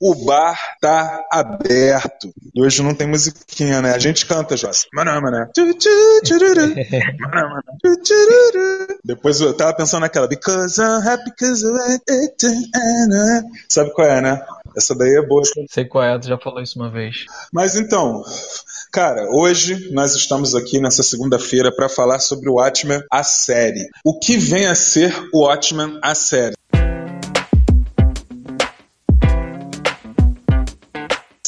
o bar tá aberto. E hoje não tem musiquinha, né? A gente canta, Joss. Maná, maná. Depois eu tava pensando naquela. Because I'm happy, because I... Sabe qual é, né? Essa daí é boa. Sei qual é, tu já falou isso uma vez. Mas então, cara, hoje nós estamos aqui nessa segunda-feira para falar sobre o Watchmen, a série. O que vem a ser o Watchmen, a série?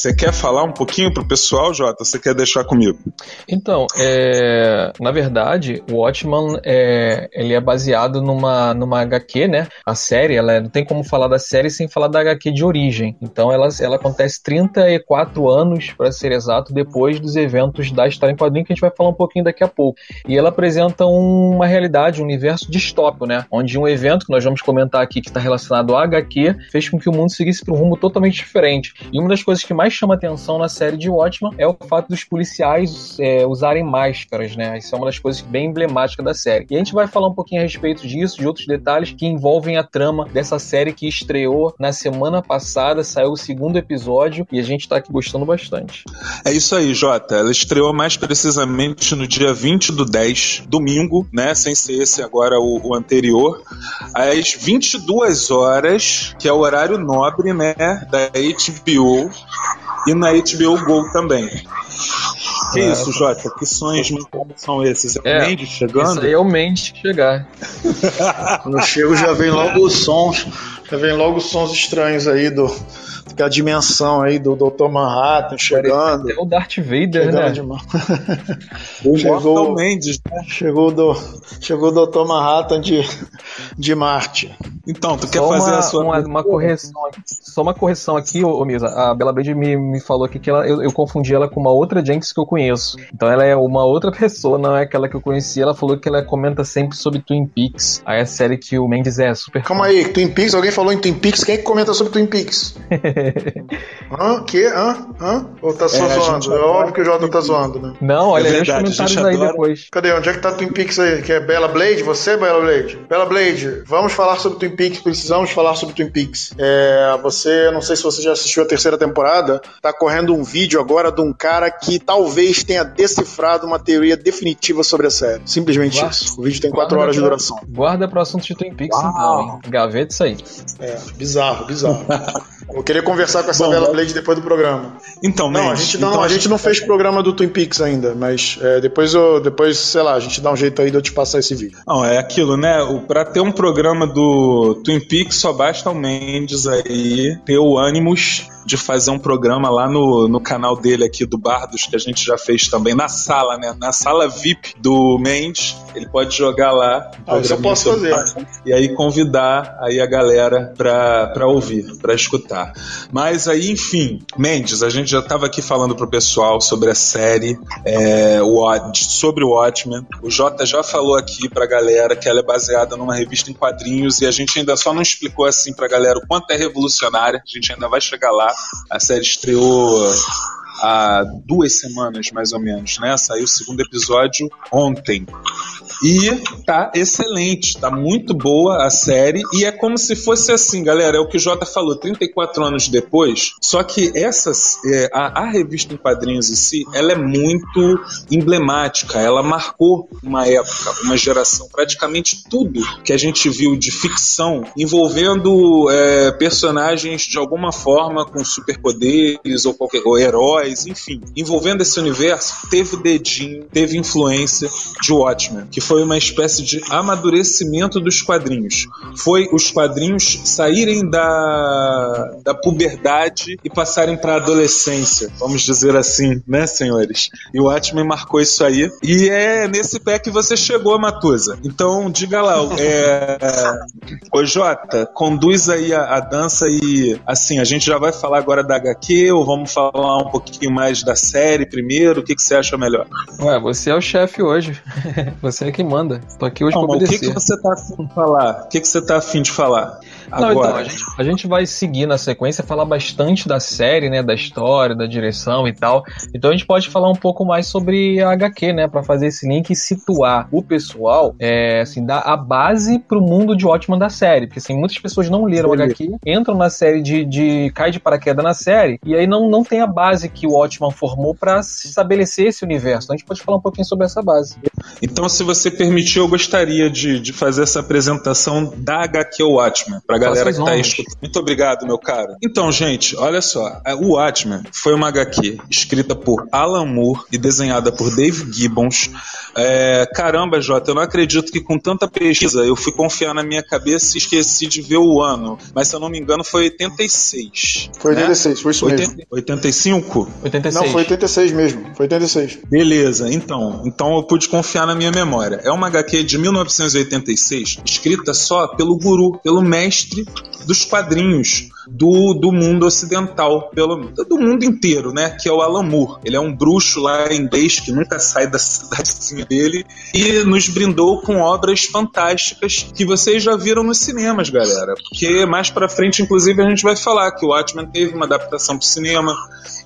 Você quer falar um pouquinho pro pessoal, Jota? Você quer deixar comigo? Então, é, na verdade, o Watchman é, ele é baseado numa, numa HQ, né? A série, ela é, não tem como falar da série sem falar da HQ de origem. Então, ela, ela acontece 34 anos, para ser exato, depois dos eventos da história em quadrinho, que a gente vai falar um pouquinho daqui a pouco. E ela apresenta uma realidade, um universo distópico, né? Onde um evento que nós vamos comentar aqui, que está relacionado à HQ, fez com que o mundo seguisse para um rumo totalmente diferente. E uma das coisas que mais chama atenção na série de Watchmen é o fato dos policiais é, usarem máscaras, né? Isso é uma das coisas bem emblemáticas da série. E a gente vai falar um pouquinho a respeito disso, de outros detalhes que envolvem a trama dessa série que estreou na semana passada, saiu o segundo episódio e a gente tá aqui gostando bastante. É isso aí, Jota. Ela estreou mais precisamente no dia 20 do 10, domingo, né? Sem ser esse agora o, o anterior, às 22 horas, que é o horário nobre, né? Da HBO e na HBO Go também. Que é, isso, Jota? Que sonhos são esses? É o é, Mendes chegando? Isso aí é o Mendes chegar. Quando eu chego já vem logo os sons, já vem logo os sons estranhos aí do a dimensão aí do Dr. Manhattan chegando. É o Darth Vader, né? o chegou, Mendes, né? chegou, do, chegou o Dr. Manhattan de, de Marte. Então, tu só quer fazer uma, a sua. Uma, uma, correção, só uma correção aqui, ô, Misa. A Bela Blade me, me falou aqui que ela, eu, eu, confundi ela com uma outra Jenks que eu conheço. Então ela é uma outra pessoa, não é aquela que eu conheci. Ela falou que ela comenta sempre sobre Twin Peaks. Aí é a série que o Mendes é super. Calma aí, Twin Peaks, alguém falou em Twin Peaks? Quem é que comenta sobre Twin Peaks? Hã? Que? Hã? Hã? Ou tá só é, zoando? É óbvio que o Jota tá zoando, né? Não, olha é aí os comentários aí depois. Cadê? Onde é que tá Twin Peaks aí? Que é Bela Blade? Você, Bela Blade? Bela Blade, vamos falar sobre Twin Peaks, precisamos falar sobre Twin Peaks. É, você, não sei se você já assistiu a terceira temporada, tá correndo um vídeo agora de um cara que talvez tenha decifrado uma teoria definitiva sobre a série. Simplesmente guarda, isso. O vídeo tem quatro horas de duração. Guarda pro assunto de Twin Peaks, então, Gaveta isso aí. É, bizarro, bizarro. Vou querer conversar com essa Bom, Bela Blade depois do programa. Então, não, a gente não, então a, gente não fez programa do Twin Peaks ainda, mas é, depois, eu, depois, sei lá, a gente dá um jeito aí de eu te passar esse vídeo. Não, é aquilo, né? Para ter um programa do Twin Peaks só basta o Mendes aí ter o ânimos de fazer um programa lá no, no canal dele aqui do Bardos, que a gente já fez também, na sala, né? Na sala VIP do Mendes. Ele pode jogar lá. Ah, isso eu posso fazer. E aí convidar aí a galera pra, pra ouvir, pra escutar. Mas aí, enfim, Mendes, a gente já estava aqui falando pro pessoal sobre a série, é, o, sobre o Watchmen. O Jota já falou aqui pra galera que ela é baseada numa revista em quadrinhos e a gente ainda só não explicou assim pra galera o quanto é revolucionária. A gente ainda vai chegar lá. A série estreou há duas semanas, mais ou menos, né? Saiu o segundo episódio ontem. E tá excelente, tá muito boa a série. E é como se fosse assim, galera, é o que o Jota falou, 34 anos depois. Só que essas, é, a, a, revista em quadrinhos em si, ela é muito emblemática. Ela marcou uma época, uma geração. Praticamente tudo que a gente viu de ficção envolvendo é, personagens de alguma forma com superpoderes ou qualquer ou heróis enfim, envolvendo esse universo, teve dedinho, teve influência de Watchmen, que foi uma espécie de amadurecimento dos quadrinhos. Foi os quadrinhos saírem da, da puberdade e passarem para adolescência, vamos dizer assim, né, senhores? E o Watchmen marcou isso aí. E é nesse pé que você chegou, Matusa. Então, diga lá, é... Jota, conduz aí a, a dança e, assim, a gente já vai falar agora da HQ ou vamos falar um pouquinho pouquinho mais da série primeiro? O que, que você acha melhor? Ué, você é o chefe hoje. você é quem manda. Tô aqui hoje Não, pra obedecer. O que, que você tá afim de falar? O que, que você tá afim de falar? Não, Agora... então, a gente, a gente vai seguir na sequência, falar bastante da série, né, da história, da direção e tal. Então a gente pode falar um pouco mais sobre a HQ, né, para fazer esse link e situar o pessoal, é, assim, dar a base pro mundo de Watchman da série, porque assim, muitas pessoas não leram o HQ, entram na série de, de cai de paraquedas na série e aí não, não tem a base que o Watchman formou para estabelecer esse universo. Então a gente pode falar um pouquinho sobre essa base. Então, se você permitir, eu gostaria de, de fazer essa apresentação da HQ Watchman, pra galera que tá escutando. Muito obrigado, meu caro. Então, gente, olha só. O Watchmen foi uma HQ escrita por Alan Moore e desenhada por Dave Gibbons. É, caramba, Jota, eu não acredito que com tanta pesquisa eu fui confiar na minha cabeça e esqueci de ver o ano. Mas se eu não me engano, foi 86. Foi 86, né? foi isso 80, mesmo. 85? 86. Não, foi 86 mesmo. Foi 86. Beleza, então. Então eu pude confiar na minha memória. É uma HQ de 1986, escrita só pelo guru, pelo mestre dos quadrinhos do, do mundo ocidental, pelo, do mundo inteiro, né? Que é o Alan Moore. Ele é um bruxo lá inglês que nunca sai da cidadezinha dele e nos brindou com obras fantásticas que vocês já viram nos cinemas, galera. Porque mais pra frente, inclusive, a gente vai falar que o Watchmen teve uma adaptação pro cinema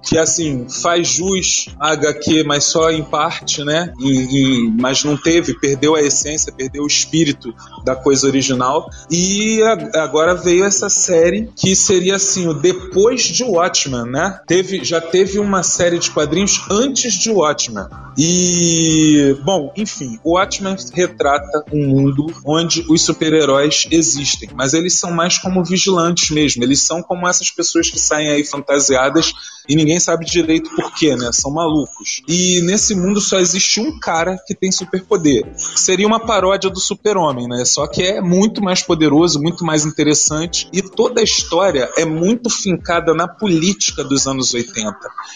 que assim faz jus a HQ, mas só em parte, né? E, e, mas não teve, perdeu a essência, perdeu o espírito da coisa original. E a, agora veio essa série que seria assim o depois de Watchmen, né? Teve, já teve uma série de quadrinhos antes de Watchmen. E bom, enfim, o Watchmen retrata um mundo onde os super-heróis existem, mas eles são mais como vigilantes mesmo. Eles são como essas pessoas que saem aí fantasiadas e ninguém sabe direito porquê, né? São malucos. E nesse mundo só existe um cara que tem superpoder. Seria uma paródia do Super-Homem, né? Só que é muito mais poderoso, muito mais interessante e toda a história é muito fincada na política dos anos 80.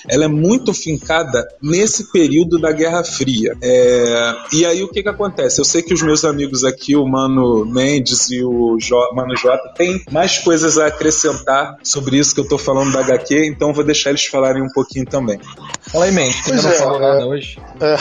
Ela é muito fincada nesse período da Guerra Fria. É... E aí o que que acontece? Eu sei que os meus amigos aqui, o Mano Mendes e o jo... Mano Jota, têm mais coisas a acrescentar sobre isso que eu tô falando da HQ, então vou deixar eles eles falarem um pouquinho também. Fala aí, você não é, falou nada hoje? É,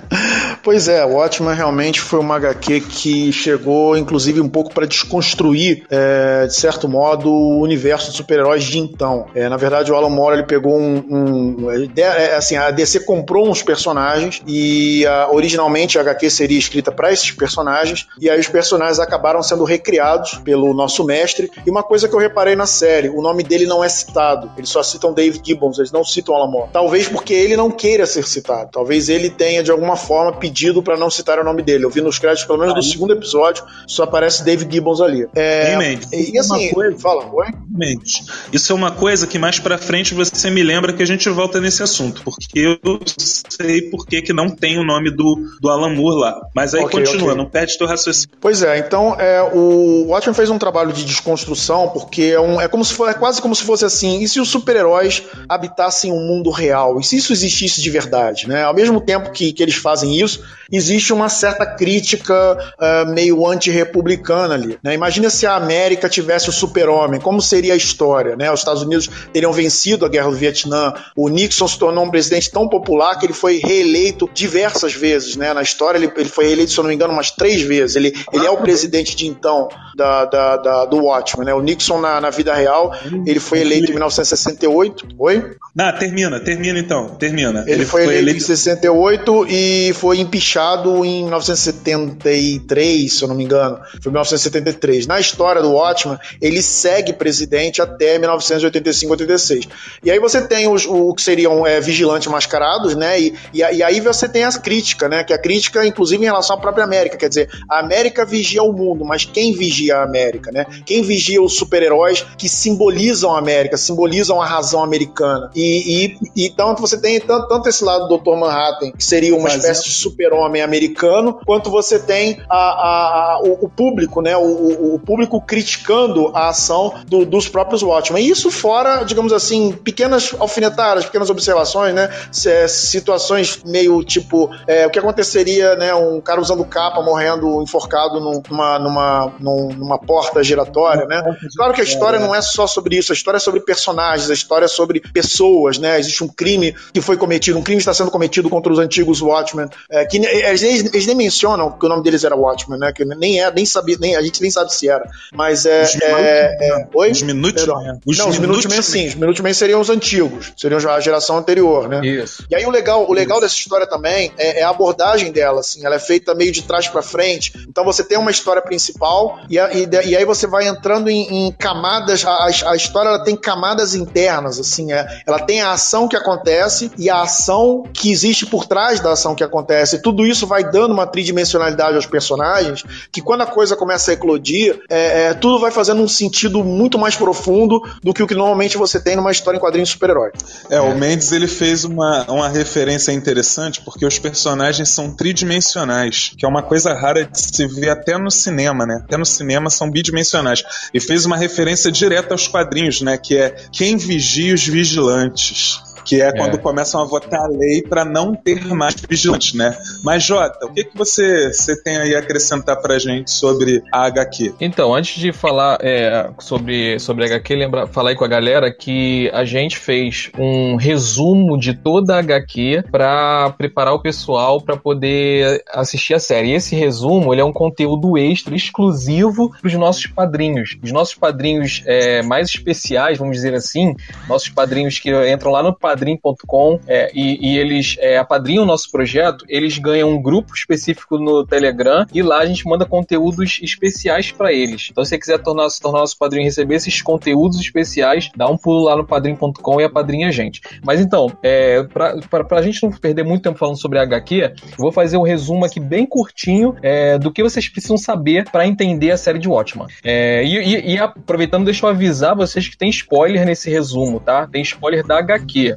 pois é, o Watchmen realmente foi uma HQ que chegou, inclusive, um pouco para desconstruir, é, de certo modo, o universo de super-heróis de então. É, na verdade, o Alan Moore ele pegou um. um é, assim, a DC comprou uns personagens e a, originalmente a HQ seria escrita para esses personagens, e aí os personagens acabaram sendo recriados pelo nosso mestre. E uma coisa que eu reparei na série: o nome dele não é citado, eles só citam Gibbons Gibbons, eles não citam Alan Moore. Talvez porque ele não queira ser citado. Talvez ele tenha, de alguma forma, pedido para não citar o nome dele. Eu vi nos créditos, pelo menos Aí. do segundo episódio, só aparece David Gibbons ali. É, Mendes, e assim, coisa, fala, oi? Mendes, isso é uma coisa que mais para frente você me lembra que a gente volta nesse assunto, porque eu sei por que, que não tem o nome do, do Alan Moore lá. Mas aí okay, continua, okay. não perde teu raciocínio. Pois é, então é, o Watchmen fez um trabalho de desconstrução, porque é, um, é como se for, é quase como se fosse assim, e se os super-heróis habitassem um mundo real, e se isso existisse de verdade, né? Ao mesmo tempo que, que eles fazem isso, existe uma certa crítica uh, meio anti-republicana ali. Né? Imagina se a América tivesse o super-homem, como seria a história? Né? Os Estados Unidos teriam vencido a guerra do Vietnã, o Nixon se tornou um presidente tão popular que ele foi reeleito diversas vezes. Né? Na história, ele, ele foi reeleito, se eu não me engano, umas três vezes. Ele, ele é o presidente de então da, da, da do Watchmen. Né? O Nixon, na, na vida real, ele foi eleito em 1968. Oi? Não, termina, termina então, termina. Ele, ele foi, foi, eleito em 68 e foi empichado em 1973, se eu não me engano. Foi 1973. Na história do Watchman, ele segue presidente até 1985-86. E aí você tem os, o que seriam é, vigilantes mascarados, né? E, e, e, aí você tem as críticas, né? Que a crítica, inclusive, em relação à própria América. Quer dizer, a América vigia o mundo, mas quem vigia a América, né? Quem vigia os super-heróis que simbolizam a América, simbolizam a razão americana. E, e, então você tem tanto, tanto esse lado do Dr. Manhattan, que seria uma espécie de super-homem americano, quanto você tem a, a, a o, o, público, né? O, o, público criticando a ação do, dos próprios Watchmen. E isso fora, digamos assim, pequenas alfinetadas, pequenas observações, né? É, situações meio tipo é, o que aconteceria, né? Um cara usando capa morrendo enforcado numa, numa, numa porta giratória, né? Claro que a história não é só sobre isso, a história é sobre personagens, a história é sobre pessoas, né? Existe um crime que foi cometido, um crime está sendo cometido contra os antigos Watchmen, é, que eles, eles, nem mencionam que o nome deles era Watchmen, né? Que nem é, nem sabia, nem, a gente nem sabe se era. Mas é. Os é, é, oi? Os Minutemen. Os não, os Minutemen sim. Os Minutemen seriam os antigos. Seriam a geração anterior, né? Isso. E aí o legal, o legal dessa história também é, é a abordagem dela, assim. Ela é feita meio de trás para frente. Então você tem uma história principal e, a, e, e aí você vai entrando em, em camadas. A, a, história ela tem camadas internas, assim. É, ela tem a ação que acontece e a ação que existe por trás da ação que acontece. E tudo isso vai dando uma tridimensionalidade aos personagens que quando a coisa começa a eclodir, é, é, tudo vai fazendo um sentido muito mais profundo do que o que normalmente você tem numa história em quadrinhos super-herói. É, o Mendes ele fez uma, uma referência interessante porque os personagens são tridimensionais, que é uma coisa rara de se ver até no cinema, né? Até no cinema são bidimensionais. E fez uma referência direta aos quadrinhos, né? Que é quem vigia os vigilantes ambulantes que é, é, quando começam a votar a lei para não ter mais vigilantes, né? Mas, Jota, o que, que você, você tem aí a acrescentar pra gente sobre a HQ? Então, antes de falar é, sobre, sobre a HQ, lembra, falar aí com a galera que a gente fez um resumo de toda a HQ para preparar o pessoal para poder assistir a série. E esse resumo ele é um conteúdo extra, exclusivo para os nossos padrinhos. Os nossos padrinhos é, mais especiais, vamos dizer assim, nossos padrinhos que entram lá no padrim.com é, e, e, eles é, apadrinham o nosso projeto, eles ganham um grupo específico no Telegram e lá a gente manda conteúdos especiais para eles. Então, se você quiser tornar, se tornar nosso padrinho e receber esses conteúdos especiais, dá um pulo lá no padrim.com e apadrinha a gente. Mas então, é, para a gente não perder muito tempo falando sobre a HQ, vou fazer um resumo aqui bem curtinho é, do que vocês precisam saber para entender a série de Watchmen. É, e, e, e, aproveitando, deixa eu avisar vocês que tem spoiler nesse resumo, tá? Tem spoiler da HQ.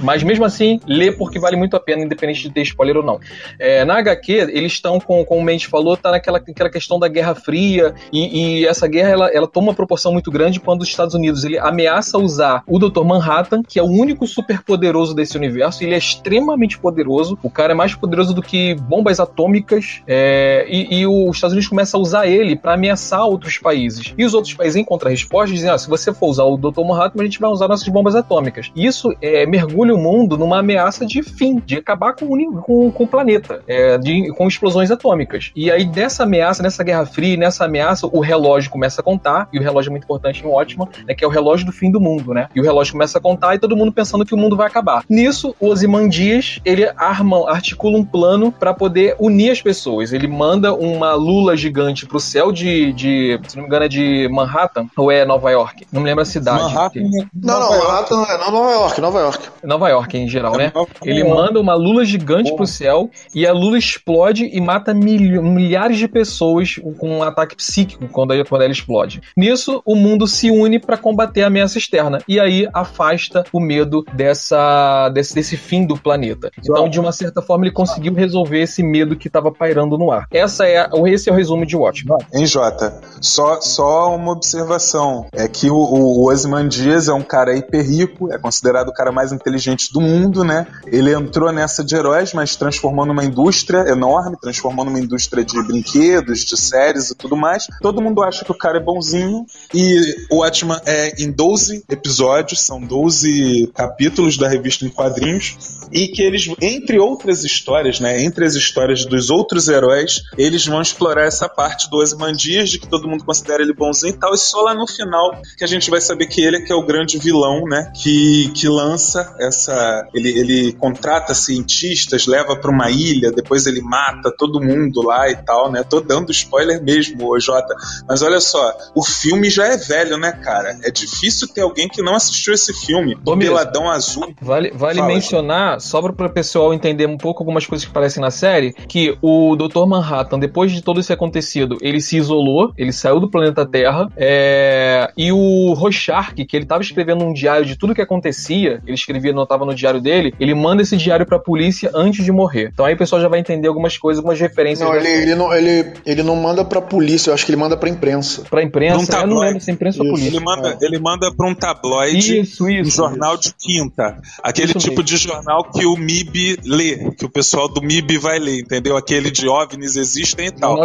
Mas mesmo assim, lê porque vale muito a pena, independente de ter spoiler ou não. É, na HQ, eles estão, com, como o Mendes falou, tá naquela, naquela questão da Guerra Fria, e, e, essa guerra ela, ela toma uma proporção muito grande quando os Estados Unidos ele ameaça usar o Dr. Manhattan, que é o único super poderoso desse universo, ele é extremamente poderoso, o cara é mais poderoso do que bombas atômicas, é, e, e, os Estados Unidos começam a usar ele para ameaçar outros países. E os outros países, em contrarresposta, dizem: ah, se você for usar o Dr. Manhattan, a gente vai usar nossas bombas atômicas. Isso é, mergulha mergulha o mundo numa ameaça de fim, de acabar com o, com, com o planeta, é, de, com explosões atômicas. E aí, dessa ameaça, nessa Guerra Fria, nessa ameaça, o relógio começa a contar, e o relógio é muito importante em Watchman, né, que é o relógio do fim do mundo, né? E o relógio começa a contar e todo mundo pensando que o mundo vai acabar. Nisso, o Ozymandias, ele arma, articula um plano para poder unir as pessoas. Ele manda uma lula gigante pro céu de, de, se não me engano, é de Manhattan, ou é Nova York? Não me lembro a cidade. Manhattan, não, não, Manhattan não é Nova York, Nova York. Nova York em geral, né? Ele manda uma lula gigante pro céu e a lula explode e mata mil, milhares de pessoas com um ataque psíquico quando ela, quando ela explode. Nisso, o mundo se une para combater a ameaça externa e aí afasta o medo dessa, desse, desse fim do planeta. Então, de uma certa forma, ele conseguiu resolver esse medo que estava pairando no ar. Essa é, esse é o resumo de Watchmen. Em Jota, só, só uma observação. É que o, o Osman Dias é um cara hiper rico, é considerado o cara mais inteligente do mundo, né? Ele entrou nessa de heróis, mas transformou numa indústria enorme, transformou numa indústria de brinquedos, de séries e tudo mais. Todo mundo acha que o cara é bonzinho e o Watchman é em 12 episódios, são 12 capítulos da revista em quadrinhos e que eles, entre outras histórias, né, entre as histórias dos outros heróis, eles vão explorar essa parte do Ozymandias, de que todo mundo considera ele bonzinho e tal, e só lá no final que a gente vai saber que ele é que é o grande vilão, né, que, que lança essa ele, ele contrata cientistas, leva para uma ilha, depois ele mata todo mundo lá e tal, né? Tô dando spoiler mesmo, ô Jota. Mas olha só, o filme já é velho, né, cara? É difícil ter alguém que não assistiu esse filme. O Peladão Azul. Vale, vale Fala, mencionar, só para o pessoal entender um pouco algumas coisas que aparecem na série, que o Dr. Manhattan, depois de todo isso acontecido, ele se isolou, ele saiu do planeta Terra, é... e o Rorschach, que ele estava escrevendo um diário de tudo que acontecia, ele escrevia, notava no diário dele, ele manda esse diário pra polícia antes de morrer. Então aí o pessoal já vai entender algumas coisas, algumas referências. Não, ele, ele, não, ele, ele não manda pra polícia, eu acho que ele manda pra imprensa. Pra imprensa? Um eu não lembro se é imprensa ou polícia. Ele manda, é. ele manda pra um tabloide, isso, isso, um jornal isso. de quinta. Aquele isso tipo mesmo. de jornal que o MIB lê, que o pessoal do MIB vai ler, entendeu? Aquele de OVNIs existem e tal.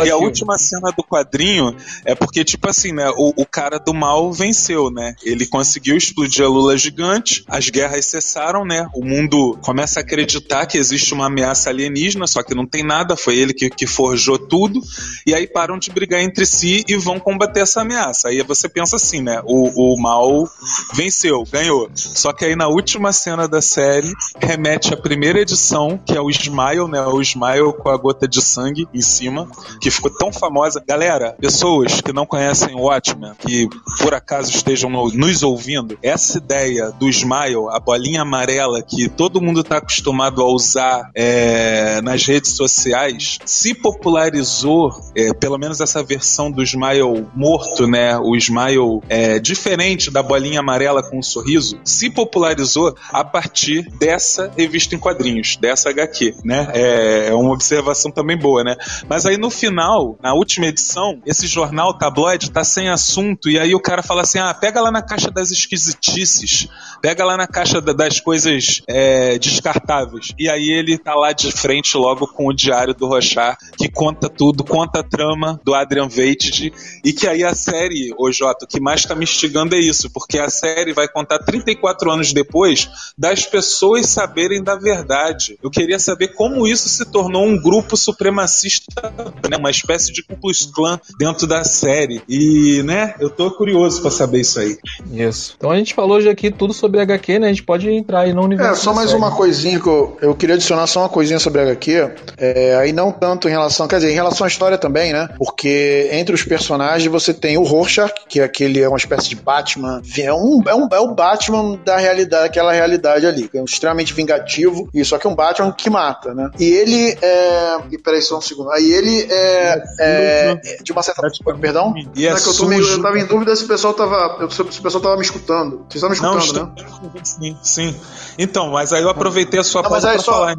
Aí a última cena do quadrinho é porque, tipo assim, né, o, o cara do mal venceu, né? Ele conseguiu explodir a lula gigante, as guerras cessaram, né? O mundo começa a acreditar que existe uma ameaça alienígena, só que não tem nada, foi ele que, que forjou tudo, e aí param de brigar entre si e vão combater essa ameaça. Aí você pensa assim, né? O, o mal venceu, ganhou. Só que aí na última cena da série, remete à primeira edição, que é o Smile, né? O Smile com a gota de sangue em cima, que ficou tão famosa. Galera, pessoas que não conhecem o Watchmen, que por acaso estejam no, nos ouvindo, essa ideia do Smile, a bolinha amarela que todo mundo está acostumado a usar é, nas redes sociais, se popularizou, é, pelo menos essa versão do Smile morto, né? O Smile é, diferente da bolinha amarela com um sorriso, se popularizou a partir dessa revista em quadrinhos, dessa HQ, né? É, é uma observação também boa, né? Mas aí no final, na última edição, esse jornal tabloide tá sem assunto e aí o cara fala assim: ah, pega lá na caixa das esquisitices, pega lá na caixa da, das coisas é, descartáveis. E aí ele tá lá de frente logo com o diário do Rochar, que conta tudo, conta a trama do Adrian Veidt e que aí a série, ô Jota, o que mais tá me instigando é isso, porque a série vai contar 34 anos depois das pessoas saberem da verdade. Eu queria saber como isso se tornou um grupo supremacista, né, uma espécie de Ku Klux Klan dentro da série. E, né, eu tô curioso para saber isso aí. Isso. Então a gente falou hoje aqui tudo sobre HQ, né? A gente pode entrar aí no universo. É, só mais série. uma coisinha que eu, eu queria adicionar só uma coisinha sobre HQ. É, aí não tanto em relação, quer dizer, em relação à história também, né? Porque entre os personagens você tem o Rorschach, que é aquele é uma espécie de Batman, é um, é um é o Batman da realidade, aquela realidade ali, é um extremamente vingativo, e só que é um Batman que mata, né? E ele é, e peraí só um segundo. Aí ele é, é, é de uma certa perdão? E é, é que eu, tô meio, eu tava em dúvida se o pessoal tava, se o pessoal tava me escutando. Vocês estavam me escutando, Não, né? Sim, sim. Então, mas aí eu aproveitei a sua Não, pausa pra só... falar.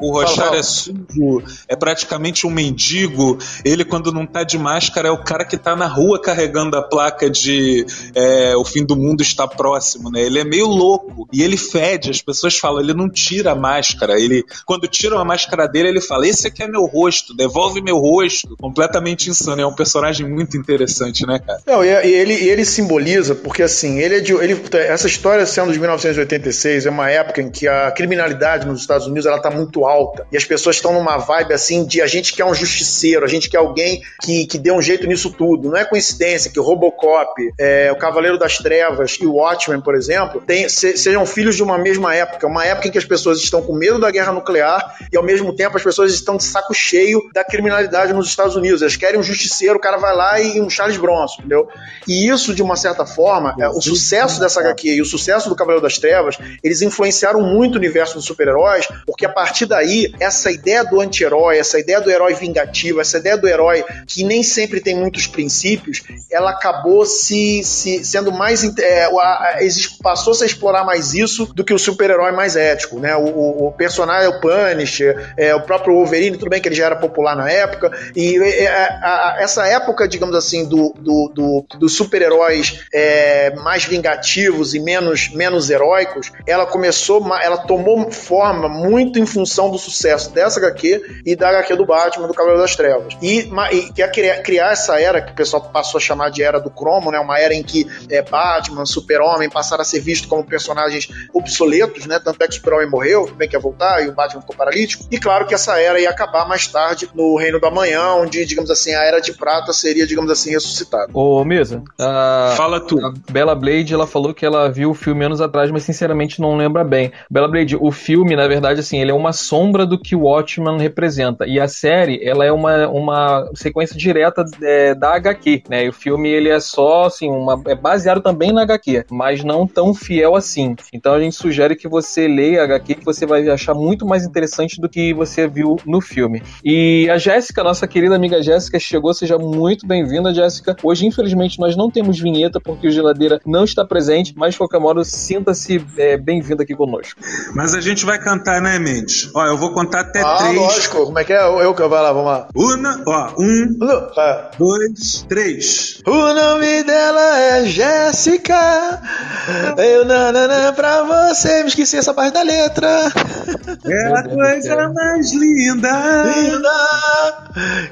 O Rochar é sujo, é praticamente um mendigo. Ele, quando não tá de máscara, é o cara que tá na rua carregando a placa de é, o fim do mundo está próximo, né? Ele é meio louco e ele fede. As pessoas falam, ele não tira a máscara. Ele, quando tiram a máscara dele, ele fala: Esse aqui é meu rosto, devolve meu rosto. Completamente insano. É um personagem muito interessante, né, cara? Não, e ele, ele simboliza, porque assim, ele é de. Ele, essa história sendo de 1986 é uma época em que a criminalidade nos Estados Unidos ela tá muito alta e as pessoas estão numa vibe assim de a gente quer um justiceiro, a gente quer alguém que, que dê um jeito nisso tudo. Não é coincidência que o Robocop, é, o Cavaleiro das Trevas e o Watchmen, por exemplo, tem, se, sejam filhos de uma mesma época, uma época em que as pessoas estão com medo da guerra nuclear e ao mesmo tempo as pessoas estão de saco cheio da criminalidade nos Estados Unidos. Elas querem um justiceiro, o cara vai lá e um Charles Bronson, entendeu? E isso, de uma certa forma, é, o sucesso dessa HQ e o sucesso do Cavaleiro das Trevas, eles influenciaram muito o universo dos super-heróis, porque a partir daí, essa ideia do anti-herói, essa ideia do herói vingativo, essa ideia do herói que nem sempre tem muitos princípios, ela acabou se, se sendo mais. É, passou -se a explorar mais isso do que o super-herói mais ético, né? O, o, o personagem, o Punisher, é, o próprio Wolverine, tudo bem que ele já era popular na época, e é, a, a, essa época, digamos assim, do, do, do, do super-heróis é, mais vingativos e menos, menos heróicos, ela começou, ela tomou forma muito em função do sucesso dessa HQ e da HQ do Batman, do Cavaleiro das Trevas. E, e quer criar, criar essa era que o pessoal passou a chamar de era do cromo, né? Uma era em que é, Batman, Super-Homem passaram a ser vistos como personagens obsoletos, né? Tanto é que o Super-Homem morreu, bem que ia voltar, e o Batman ficou paralítico. E claro que essa era ia acabar mais tarde no Reino do Amanhã, onde, digamos assim, a Era de Prata seria, digamos assim, ressuscitada. Ô, Mesa, a... fala tu. A Bella Blade, ela falou que ela viu o filme anos atrás, mas sinceramente não lembra bem. Bella Blade, o filme, na verdade, assim, ele é uma sombra do que o Watchman representa. E a série, ela é uma, uma sequência direta é, da HQ, né? E o filme, ele é só, assim, uma, é baseado também na HQ, mas não tão fiel assim. Então a gente sugere que você leia a HQ, que você vai achar muito mais interessante do que você viu no filme. E a Jéssica, nossa querida amiga Jéssica, chegou, seja muito bem-vinda, Jéssica. Hoje, infelizmente, nós não temos vinheta porque o Geladeira não está presente, mas de qualquer modo, sinta-se é, bem-vindo aqui conosco. Mas a gente vai cantar, né, Mendes? Ó, eu vou contar até ah, três. lógico. Como é que é? Eu que vai lá, vamos lá. Una, ó, um, é. dois, três. O nome dela é Jéssica. Eu nananã pra você. Me esqueci essa parte da letra. É a coisa mais linda. Linda.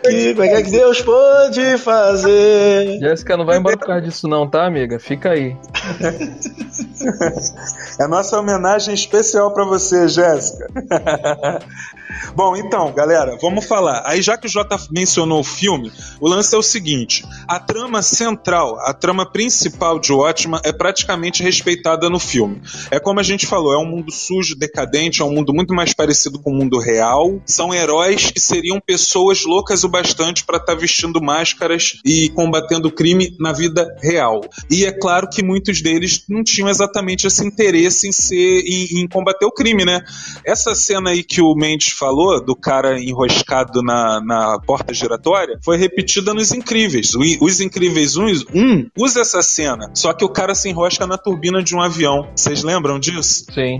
Que, como é que Deus pôde fazer? Jéssica, não vai embora por causa disso, não, tá, amiga? Fica aí. é nossa homenagem especial para você, Jéssica. Bom, então, galera, vamos falar. Aí, já que o Jota mencionou o filme, o lance é o seguinte: a trama central, a trama principal de Watchman é praticamente respeitada no filme. É como a gente falou, é um mundo sujo, decadente, é um mundo muito mais parecido com o mundo real. São heróis que seriam pessoas loucas o bastante para estar tá vestindo máscaras e combatendo crime na vida real. E é claro que muitos deles não tinham exatamente esse interesse em ser em, em combater o crime, né? Essa cena aí que o Mendes falou, do cara enroscado na, na porta giratória, foi repetida nos Incríveis. Os Incríveis 1, um, usa essa cena, só que o cara se enrosca na turbina de um avião. Vocês lembram disso? Sim.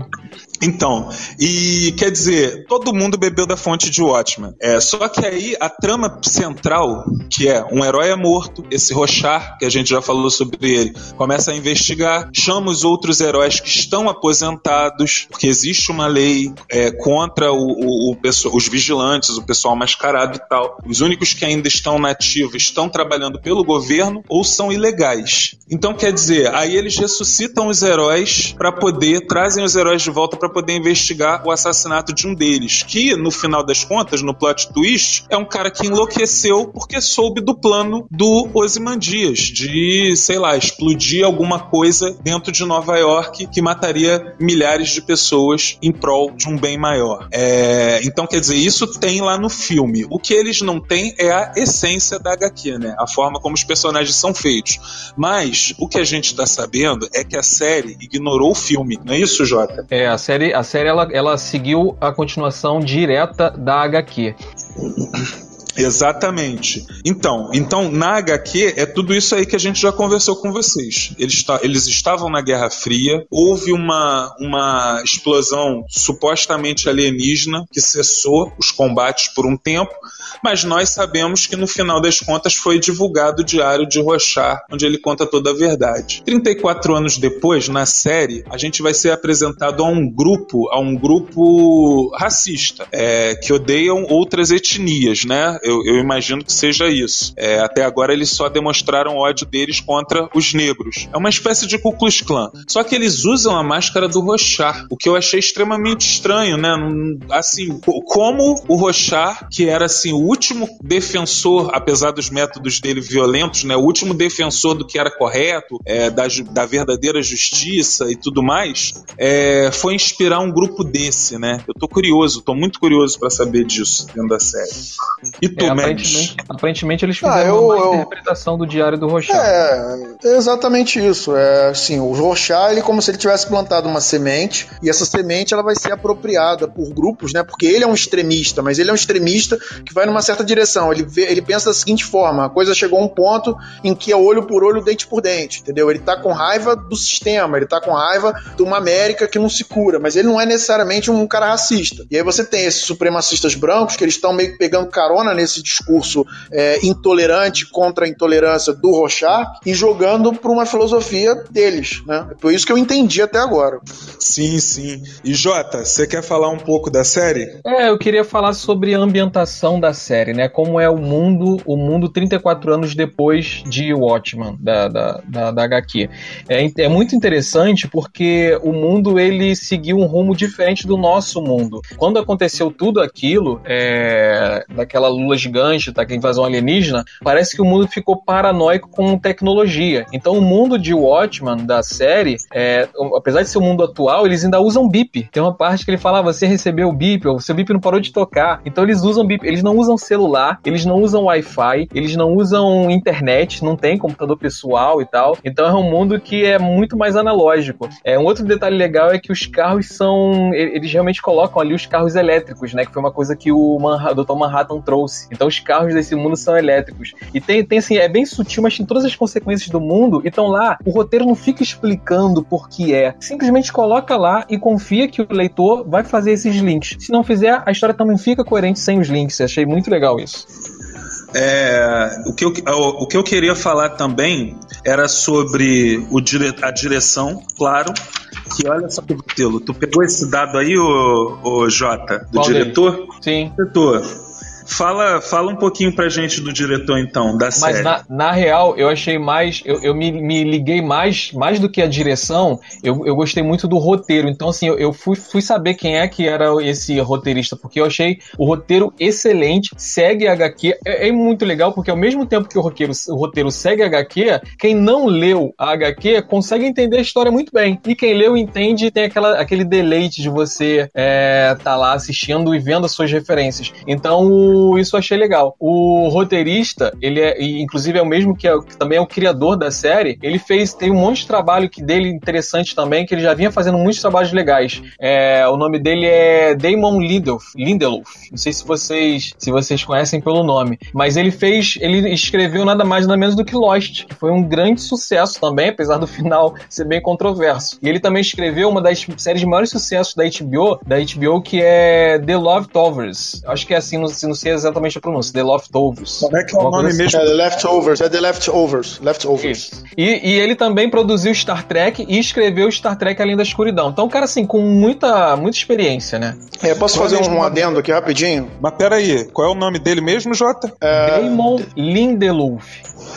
Então, e quer dizer, todo mundo bebeu da fonte de Watchmen. É, só que aí a trama central, que é um herói é morto, esse Rochar, que a gente já falou sobre ele, começa a investigar, chama os outros heróis que estão aposentados, porque existe uma lei é, contra o, o, o os vigilantes, o pessoal mascarado e tal. Os únicos que ainda estão nativos estão trabalhando pelo governo ou são ilegais. Então, quer dizer, aí eles ressuscitam os heróis para poder, trazem os heróis de volta para poder investigar o assassinato de um deles, que no final das contas, no plot twist, é um cara que enlouqueceu porque soube do plano do Ozymandias de, sei lá, explodir alguma coisa dentro de Nova York que mataria milhares de pessoas em prol de um bem maior. É, então, quer dizer, isso tem lá no filme. O que eles não têm é a essência da HQ, né? A forma como os personagens são feitos. Mas o que a gente está sabendo é que a série ignorou o filme, não é isso, Jota? É, a série, a série ela, ela seguiu a continuação direta da HQ. Exatamente. Então, então na HQ é tudo isso aí que a gente já conversou com vocês. Eles, eles estavam na Guerra Fria, houve uma, uma explosão supostamente alienígena que cessou os combates por um tempo, mas nós sabemos que no final das contas foi divulgado o Diário de Rochard, onde ele conta toda a verdade. 34 anos depois, na série, a gente vai ser apresentado a um grupo, a um grupo racista, é, que odeiam outras etnias, né? Eu, eu imagino que seja isso. É, até agora eles só demonstraram ódio deles contra os negros. É uma espécie de Ku Klux Klan. Só que eles usam a máscara do Rochar, o que eu achei extremamente estranho, né? Assim, como o Rochar, que era assim o último defensor, apesar dos métodos dele violentos, né? O último defensor do que era correto, é, da, da verdadeira justiça e tudo mais, é, foi inspirar um grupo desse, né? Eu tô curioso, tô muito curioso para saber disso dentro da série. E é, aparentemente, aparentemente, eles fizeram ah, eu, uma eu... interpretação do Diário do Rochard. É, é exatamente isso. É assim, o Rochard, ele é como se ele tivesse plantado uma semente e essa semente ela vai ser apropriada por grupos, né? Porque ele é um extremista, mas ele é um extremista que vai numa certa direção. Ele, vê, ele pensa da seguinte forma: a coisa chegou a um ponto em que é olho por olho, dente por dente, entendeu? Ele tá com raiva do sistema, ele tá com raiva de uma América que não se cura, mas ele não é necessariamente um cara racista. E aí você tem esses supremacistas brancos que eles estão meio que pegando carona nesse discurso é, intolerante contra a intolerância do Rochard e jogando para uma filosofia deles, né? É por isso que eu entendi até agora. Sim, sim. E Jota, você quer falar um pouco da série? É, eu queria falar sobre a ambientação da série né? Como é o mundo, o mundo 34 anos depois de Watchmen, da, da, da, da HQ. É, é muito interessante porque o mundo ele seguiu um rumo diferente do nosso mundo. Quando aconteceu tudo aquilo, é, daquela gigante, daquela invasão alienígena, parece que o mundo ficou paranoico com tecnologia. Então o mundo de Watchmen, da série, é, apesar de ser o mundo atual, eles ainda usam bip. Tem uma parte que ele fala, ah, você recebeu o bip, ou seu bip não parou de tocar. Então eles usam bip, eles não usam celular, eles não usam Wi-Fi, eles não usam internet, não tem computador pessoal e tal. Então é um mundo que é muito mais analógico. É, um outro detalhe legal é que os carros são. Eles realmente colocam ali os carros elétricos, né? Que foi uma coisa que o, Manha, Dr. Manhattan trouxe. Então os carros desse mundo são elétricos. E tem, tem assim, é bem sutil, mas tem todas as consequências do mundo. Então lá, o roteiro não fica explicando por que é. Simplesmente coloca lá e confia que o leitor vai fazer esses links. Se não fizer, a história também fica coerente sem os links. Eu achei muito legal isso. É, o, que eu, o, o que eu queria falar também era sobre o dire, a direção, claro. Que olha só que. Tu pegou esse dado aí, o, o Jota, do Qual diretor? Dele? Sim. Diretor. Fala, fala um pouquinho pra gente do diretor, então, da Mas série. na, na real, eu achei mais. Eu, eu me, me liguei mais, mais do que a direção, eu, eu gostei muito do roteiro. Então, assim, eu, eu fui, fui saber quem é que era esse roteirista, porque eu achei o roteiro excelente, segue a HQ. É, é muito legal, porque ao mesmo tempo que o roteiro, o roteiro segue a HQ, quem não leu a HQ consegue entender a história muito bem. E quem leu entende tem aquela, aquele deleite de você é, tá lá assistindo e vendo as suas referências. Então, o- isso eu achei legal. O roteirista, ele é, inclusive é o mesmo que, é, que também é o criador da série, ele fez, tem um monte de trabalho que dele interessante também, que ele já vinha fazendo muitos trabalhos legais. É, o nome dele é Damon Lindelof, Lindelof. Não sei se vocês, se vocês conhecem pelo nome, mas ele fez, ele escreveu nada mais nada menos do que Lost, que foi um grande sucesso também, apesar do final ser bem controverso. E ele também escreveu uma das séries de maiores sucessos da HBO, da HBO que é The Leftovers. Acho que é assim, não, não sei exatamente a pronúncia, The Leftovers. Como é que é o nome coisa mesmo? É The Leftovers, é The Leftovers. Leftovers. Isso. E, e ele também produziu Star Trek e escreveu Star Trek Além da Escuridão. Então, um cara, assim, com muita, muita experiência, né? É, posso Qual é fazer um o adendo aqui rapidinho? Mas peraí, qual é o nome dele mesmo, Jota? Damon Lindelof.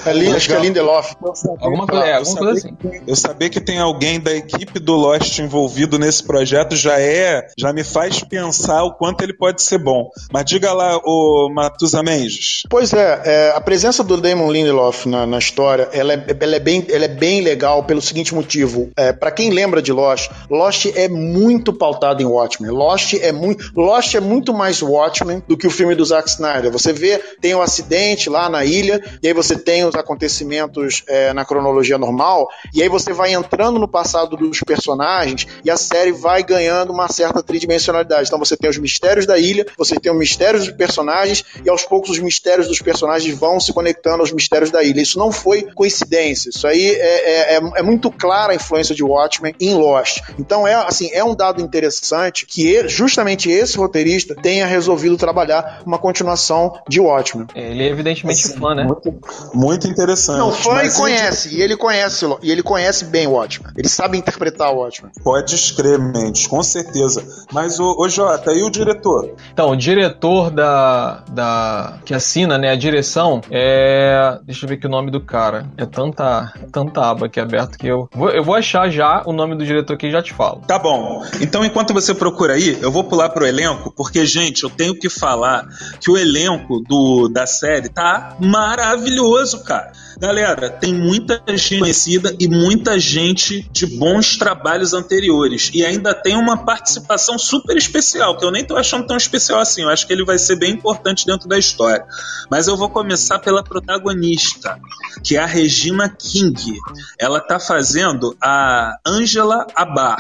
É, Lin- acho que é Lindelof. Alguma coisa, é, Eu alguma coisa sabia assim. que- Eu saber que tem alguém da equipe do Lost envolvido nesse projeto já é, já me faz pensar o quanto ele pode ser bom. Mas diga lá, o Matusa Mendes. Pois é, é, a presença do Damon Lindelof na, na história, ela é, ela, é bem, ela é bem legal pelo seguinte motivo. É, para quem lembra de Lost, Lost é muito pautado em Watchmen. Lost é muito, Lost é muito mais Watchmen do que o filme do Zack Snyder. Você vê, tem o um acidente lá na ilha, e aí você tem os acontecimentos é, na cronologia normal, e aí você vai entrando no passado dos personagens e a série vai ganhando uma certa tridimensionalidade. Então você tem os mistérios da ilha, você tem os mistérios dos personagens, e aos poucos os mistérios dos personagens vão se conectando aos mistérios da ilha. Isso não foi coincidência, isso aí é, é, é, é muito clara a influência de Watchmen em Lost. Então é assim, é um dado interessante que ele- justamente esse roteirista tenha resolvido trabalhar uma continuação de Watchmen. Ele é evidentemente fã, né? Muito, muito interessante. Não, fã e conhece, e ele conhece, Lo- e ele conhece bem o Watchmen. Ele sabe interpretar o Watchmen. Pode escrever, Mendes, com certeza. Mas, ô, ô Jota, e o diretor? Então, o diretor da, da. que assina, né, a direção é. Deixa eu ver aqui o nome do cara. É tanta, tanta aba aqui aberto que eu. Vou, eu vou achar já o nome do diretor aqui e já te falo. Tá bom. Então, enquanto você procura aí, eu vou pular pro elenco, porque, gente, eu tenho que falar que o elenco do, da série tá maravilhoso, cara. Galera, tem muita gente conhecida e muita gente de bons trabalhos anteriores. E ainda tem uma participação super especial, que eu nem tô achando tão especial assim. Eu acho que ele vai ser bem importante dentro da história. Mas eu vou começar pela protagonista, que é a Regina King. Ela tá fazendo a Angela Abar,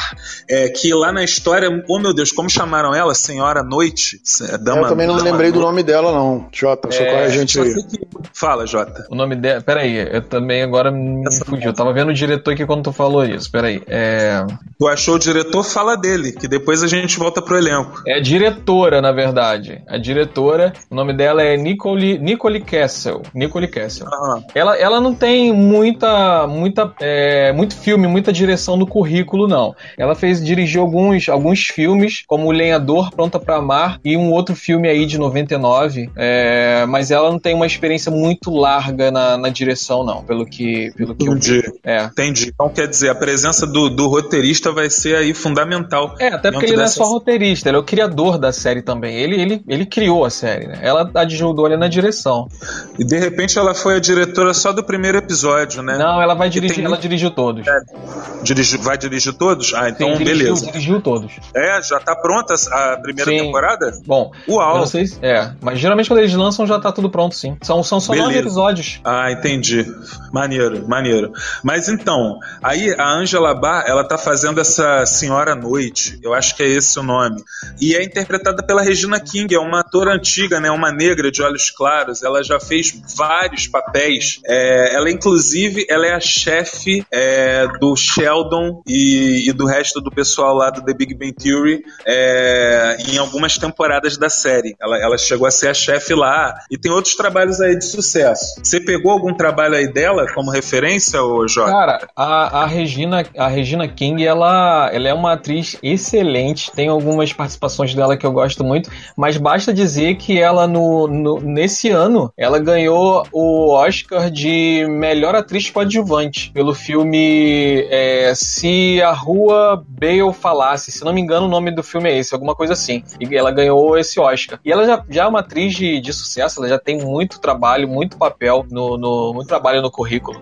é, que lá na história, oh meu Deus, como chamaram ela? Senhora Noite? Se- Dama, eu também não Dama lembrei do Noite. nome dela, não. Jota, socorre a gente aí. que- Fala, Jota. O nome dela. Peraí, eu também agora me fugiu. Eu tava vendo o diretor aqui quando tu falou isso. Peraí. É. Tu achou o diretor? Fala dele, que depois a gente volta pro elenco. É a diretora, na verdade. A diretora, o nome dela é Nicole, Nicole Castle. Nicole Castle. Ela, ela não tem muita, muita, é, muito filme, muita direção no currículo, não. Ela fez, dirigiu alguns, alguns filmes, como O Lenhador, Pronta pra Amar, e um outro filme aí de 99, é, mas ela não tem uma experiência muito larga na, na direção, não, pelo que, pelo que eu vi. entendi. É. Entendi. Então quer dizer, a presença do, do roteirista vai ser aí fundamental. É, até porque ele não é só roteirista, ele é o criador da série também. Ele, ele, ele criou a série, né? Ela ajudou ele na direção. E de repente ela foi a diretora só do primeiro episódio, né? Não, ela vai dirigir, tem ela dirigiu todos. Dirigi- vai dirigir todos? Ah, então Sim, dirigiu, beleza. dirigiu todos. É, já tá pronta a primeira Sim. temporada? Bom, eu Uau! não sei se. É, mas geralmente quando eles lançam já tá tudo pronto, sim. São, são só nove episódios. Ah, entendi. Maneiro, maneiro. Mas então, aí a Angela Bar, ela tá fazendo essa Senhora Noite, eu acho que é esse o nome. E é interpretada pela Regina King, é uma atora antiga, né? Uma negra de olhos claros. Ela já fez vários papéis. É, ela, inclusive, ela é a chefe é, do Sheldon e, e do resto do pessoal lá do The Big Bang Theory é, em algumas temporadas da série. Ela, ela chegou a ser a chefe lá e tem outros trabalhos aí de sucesso. Você pegou algum trabalho trabalho aí dela como referência, ô Jorge? Cara, a, a, Regina, a Regina King, ela, ela é uma atriz excelente. Tem algumas participações dela que eu gosto muito, mas basta dizer que ela, no, no nesse ano, ela ganhou o Oscar de melhor atriz coadjuvante pelo filme é, Se a Rua Bale Falasse. Se não me engano, o nome do filme é esse, alguma coisa assim. E ela ganhou esse Oscar. E ela já, já é uma atriz de, de sucesso, ela já tem muito trabalho, muito papel, no, no trabalho no currículo.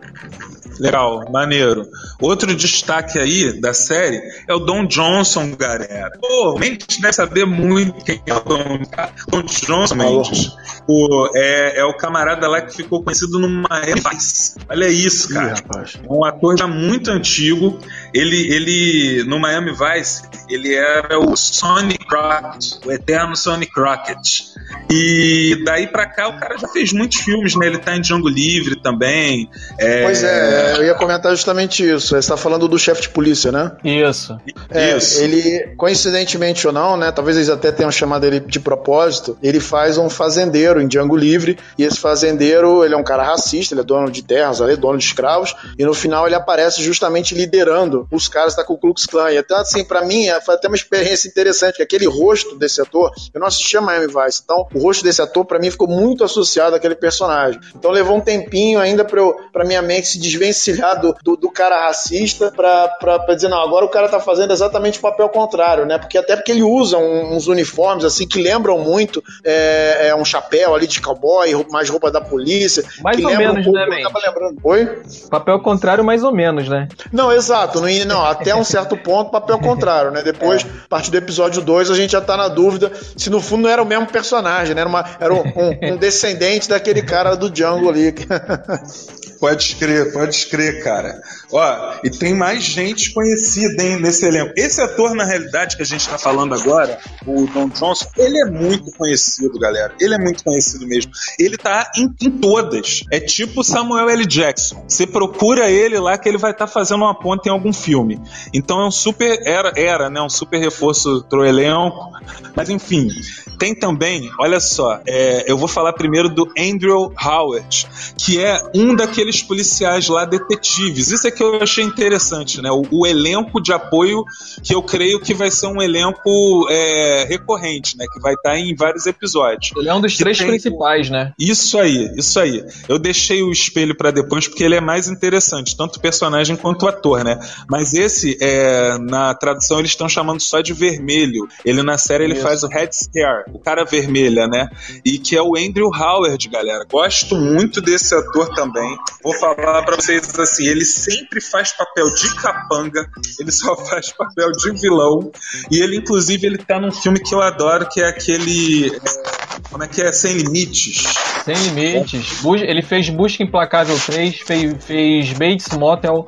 Legal, maneiro. Outro destaque aí da série é o Don Johnson, galera. Pô, Mendes deve saber muito quem é o Don, Don Johnson, Mendes. O, é, é o camarada lá que ficou conhecido no Miami Vice. Olha isso, cara. Ih, um ator já muito antigo. Ele, ele, no Miami Vice, ele era o Sonny Crockett, o eterno Sonny Crockett. E daí pra cá o cara já fez muitos filmes, né? Ele tá em Django Livre também. É... Pois é, eu ia comentar justamente isso. Você está falando do chefe de polícia, né? Isso. É, isso. Ele, coincidentemente ou não, né? Talvez eles até tenham chamado ele de propósito. Ele faz um fazendeiro em Django Livre. E esse fazendeiro, ele é um cara racista, ele é dono de terras, ele é dono de escravos. E no final ele aparece justamente liderando os caras da Ku Klux Klan. E até assim, para mim, é, foi até uma experiência interessante, que aquele rosto desse ator, eu não assistia Miami Vice, então o rosto desse ator para mim ficou muito associado àquele personagem. Então levou um tempinho ainda para para minha mente se desvencilhar do, do, do cara racista para dizer não, agora o cara tá fazendo exatamente o papel contrário, né? Porque até porque ele usa um, uns uniformes assim que lembram muito é, é, um chapéu ali de cowboy, mais roupa da polícia, mais que ou menos, um pouco, né, lembrando. Oi? Papel contrário mais ou menos, né? Não, exato, não, não até um certo ponto papel contrário, né? Depois, é. a partir do episódio 2, a gente já tá na dúvida se no fundo não era o mesmo personagem, né? Era, uma, era um, um, um descendente daquele cara do Django ali. Pode crer, pode crer, cara. Ó, e tem mais gente conhecida, hein, nesse elenco. Esse ator, na realidade, que a gente tá falando agora, o Don Johnson, ele é muito conhecido, galera. Ele é muito conhecido mesmo. Ele tá em, em todas. É tipo Samuel L. Jackson. Você procura ele lá que ele vai estar tá fazendo uma ponta em algum filme. Então é um super. Era, era né? Um super reforço pro elenco. Mas enfim. Tem também, olha só, é, eu vou falar primeiro do Andrew Howard, que é um daqueles policiais lá detetives. Isso é eu achei interessante, né? O, o elenco de apoio que eu creio que vai ser um elenco é, recorrente, né? Que vai estar em vários episódios. Ele é um dos três tem... principais, né? Isso aí, isso aí. Eu deixei o espelho para depois porque ele é mais interessante, tanto o personagem quanto o ator, né? Mas esse, é, na tradução, eles estão chamando só de vermelho. Ele na série ele isso. faz o Red Scare, o cara vermelha, né? E que é o Andrew Howard, galera. Gosto muito desse ator também. Vou falar para vocês assim, ele sempre faz papel de capanga, ele só faz papel de vilão. E ele, inclusive, ele tá num filme que eu adoro, que é aquele. Como é que é? Sem Limites. Sem Limites. Ele fez Busca Implacável 3, fez, fez Bates Motel,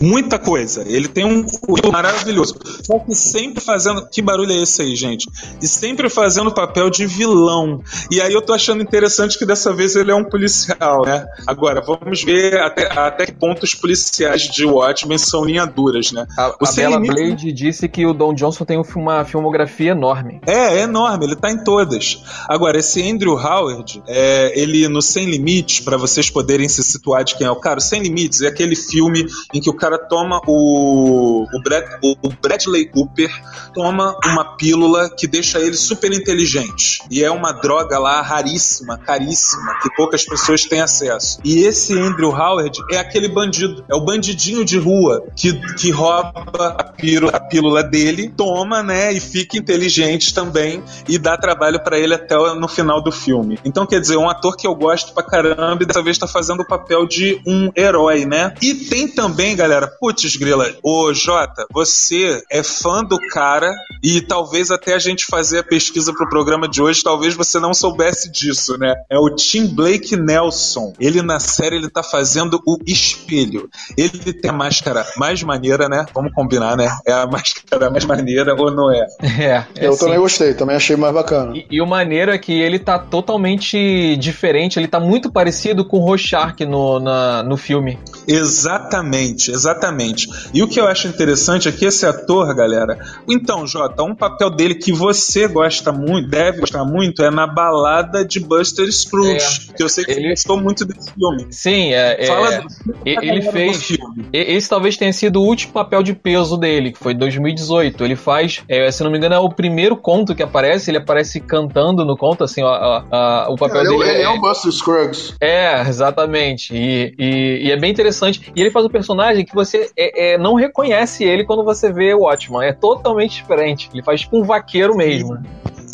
muita coisa. Ele tem um currículo maravilhoso. Só que sempre fazendo. Que barulho é esse aí, gente? E sempre fazendo papel de vilão. E aí eu tô achando interessante que dessa vez ele é um policial, né? Agora, vamos ver até, até que ponto os policiais de Watchmen são linha duras, né? A, a Bella. Blade disse que o Don Johnson tem uma filmografia enorme. É, é enorme, ele tá em todas. Agora, esse Andrew Howard, é, ele no Sem Limites, para vocês poderem se situar de quem é o cara, o Sem Limites é aquele filme em que o cara toma o, o, Brad, o Bradley Cooper toma uma pílula que deixa ele super inteligente. E é uma droga lá raríssima, caríssima, que poucas pessoas têm acesso. E esse Andrew Howard é aquele bandido, é o bandidinho de rua que, que rouba a pílula, a pílula dele, toma, né, e fica inteligente também e dá trabalho para ele até no final do filme. Então, quer dizer, um ator que eu gosto pra caramba e dessa vez tá fazendo o papel de um herói, né? E tem também, galera, galera, putz, grila, ô Jota, você é fã do cara e talvez até a gente fazer a pesquisa pro programa de hoje, talvez você não soubesse disso, né? É o Tim Blake Nelson. Ele na série, ele tá fazendo o espelho. Ele tem a máscara mais maneira, né? Vamos combinar, né? É a máscara mais maneira ou não é? É. é Eu também gostei, também achei mais bacana. E, e, o maneiro é que ele tá totalmente diferente, ele tá muito parecido com o Rorschach no, na, no filme. Exatamente, exatamente Exatamente. E o que eu acho interessante é que esse ator, galera. Então, Jota, um papel dele que você gosta muito, deve gostar muito, é na balada de Buster Scrooge. É, que eu sei que ele gostou muito desse filme. Sim, é. Fala é, do, ele fez. Esse talvez tenha sido o último papel de peso dele, que foi 2018. Ele faz, é, se não me engano, é o primeiro conto que aparece. Ele aparece cantando no conto, assim, ó, ó, ó o papel é, dele. Ele é, é o Buster Scruggs. É, exatamente. E, e, e, é bem interessante. E ele faz um personagem que você é, é, não reconhece ele quando você vê o Watchman. É totalmente diferente. Ele faz tipo um vaqueiro mesmo.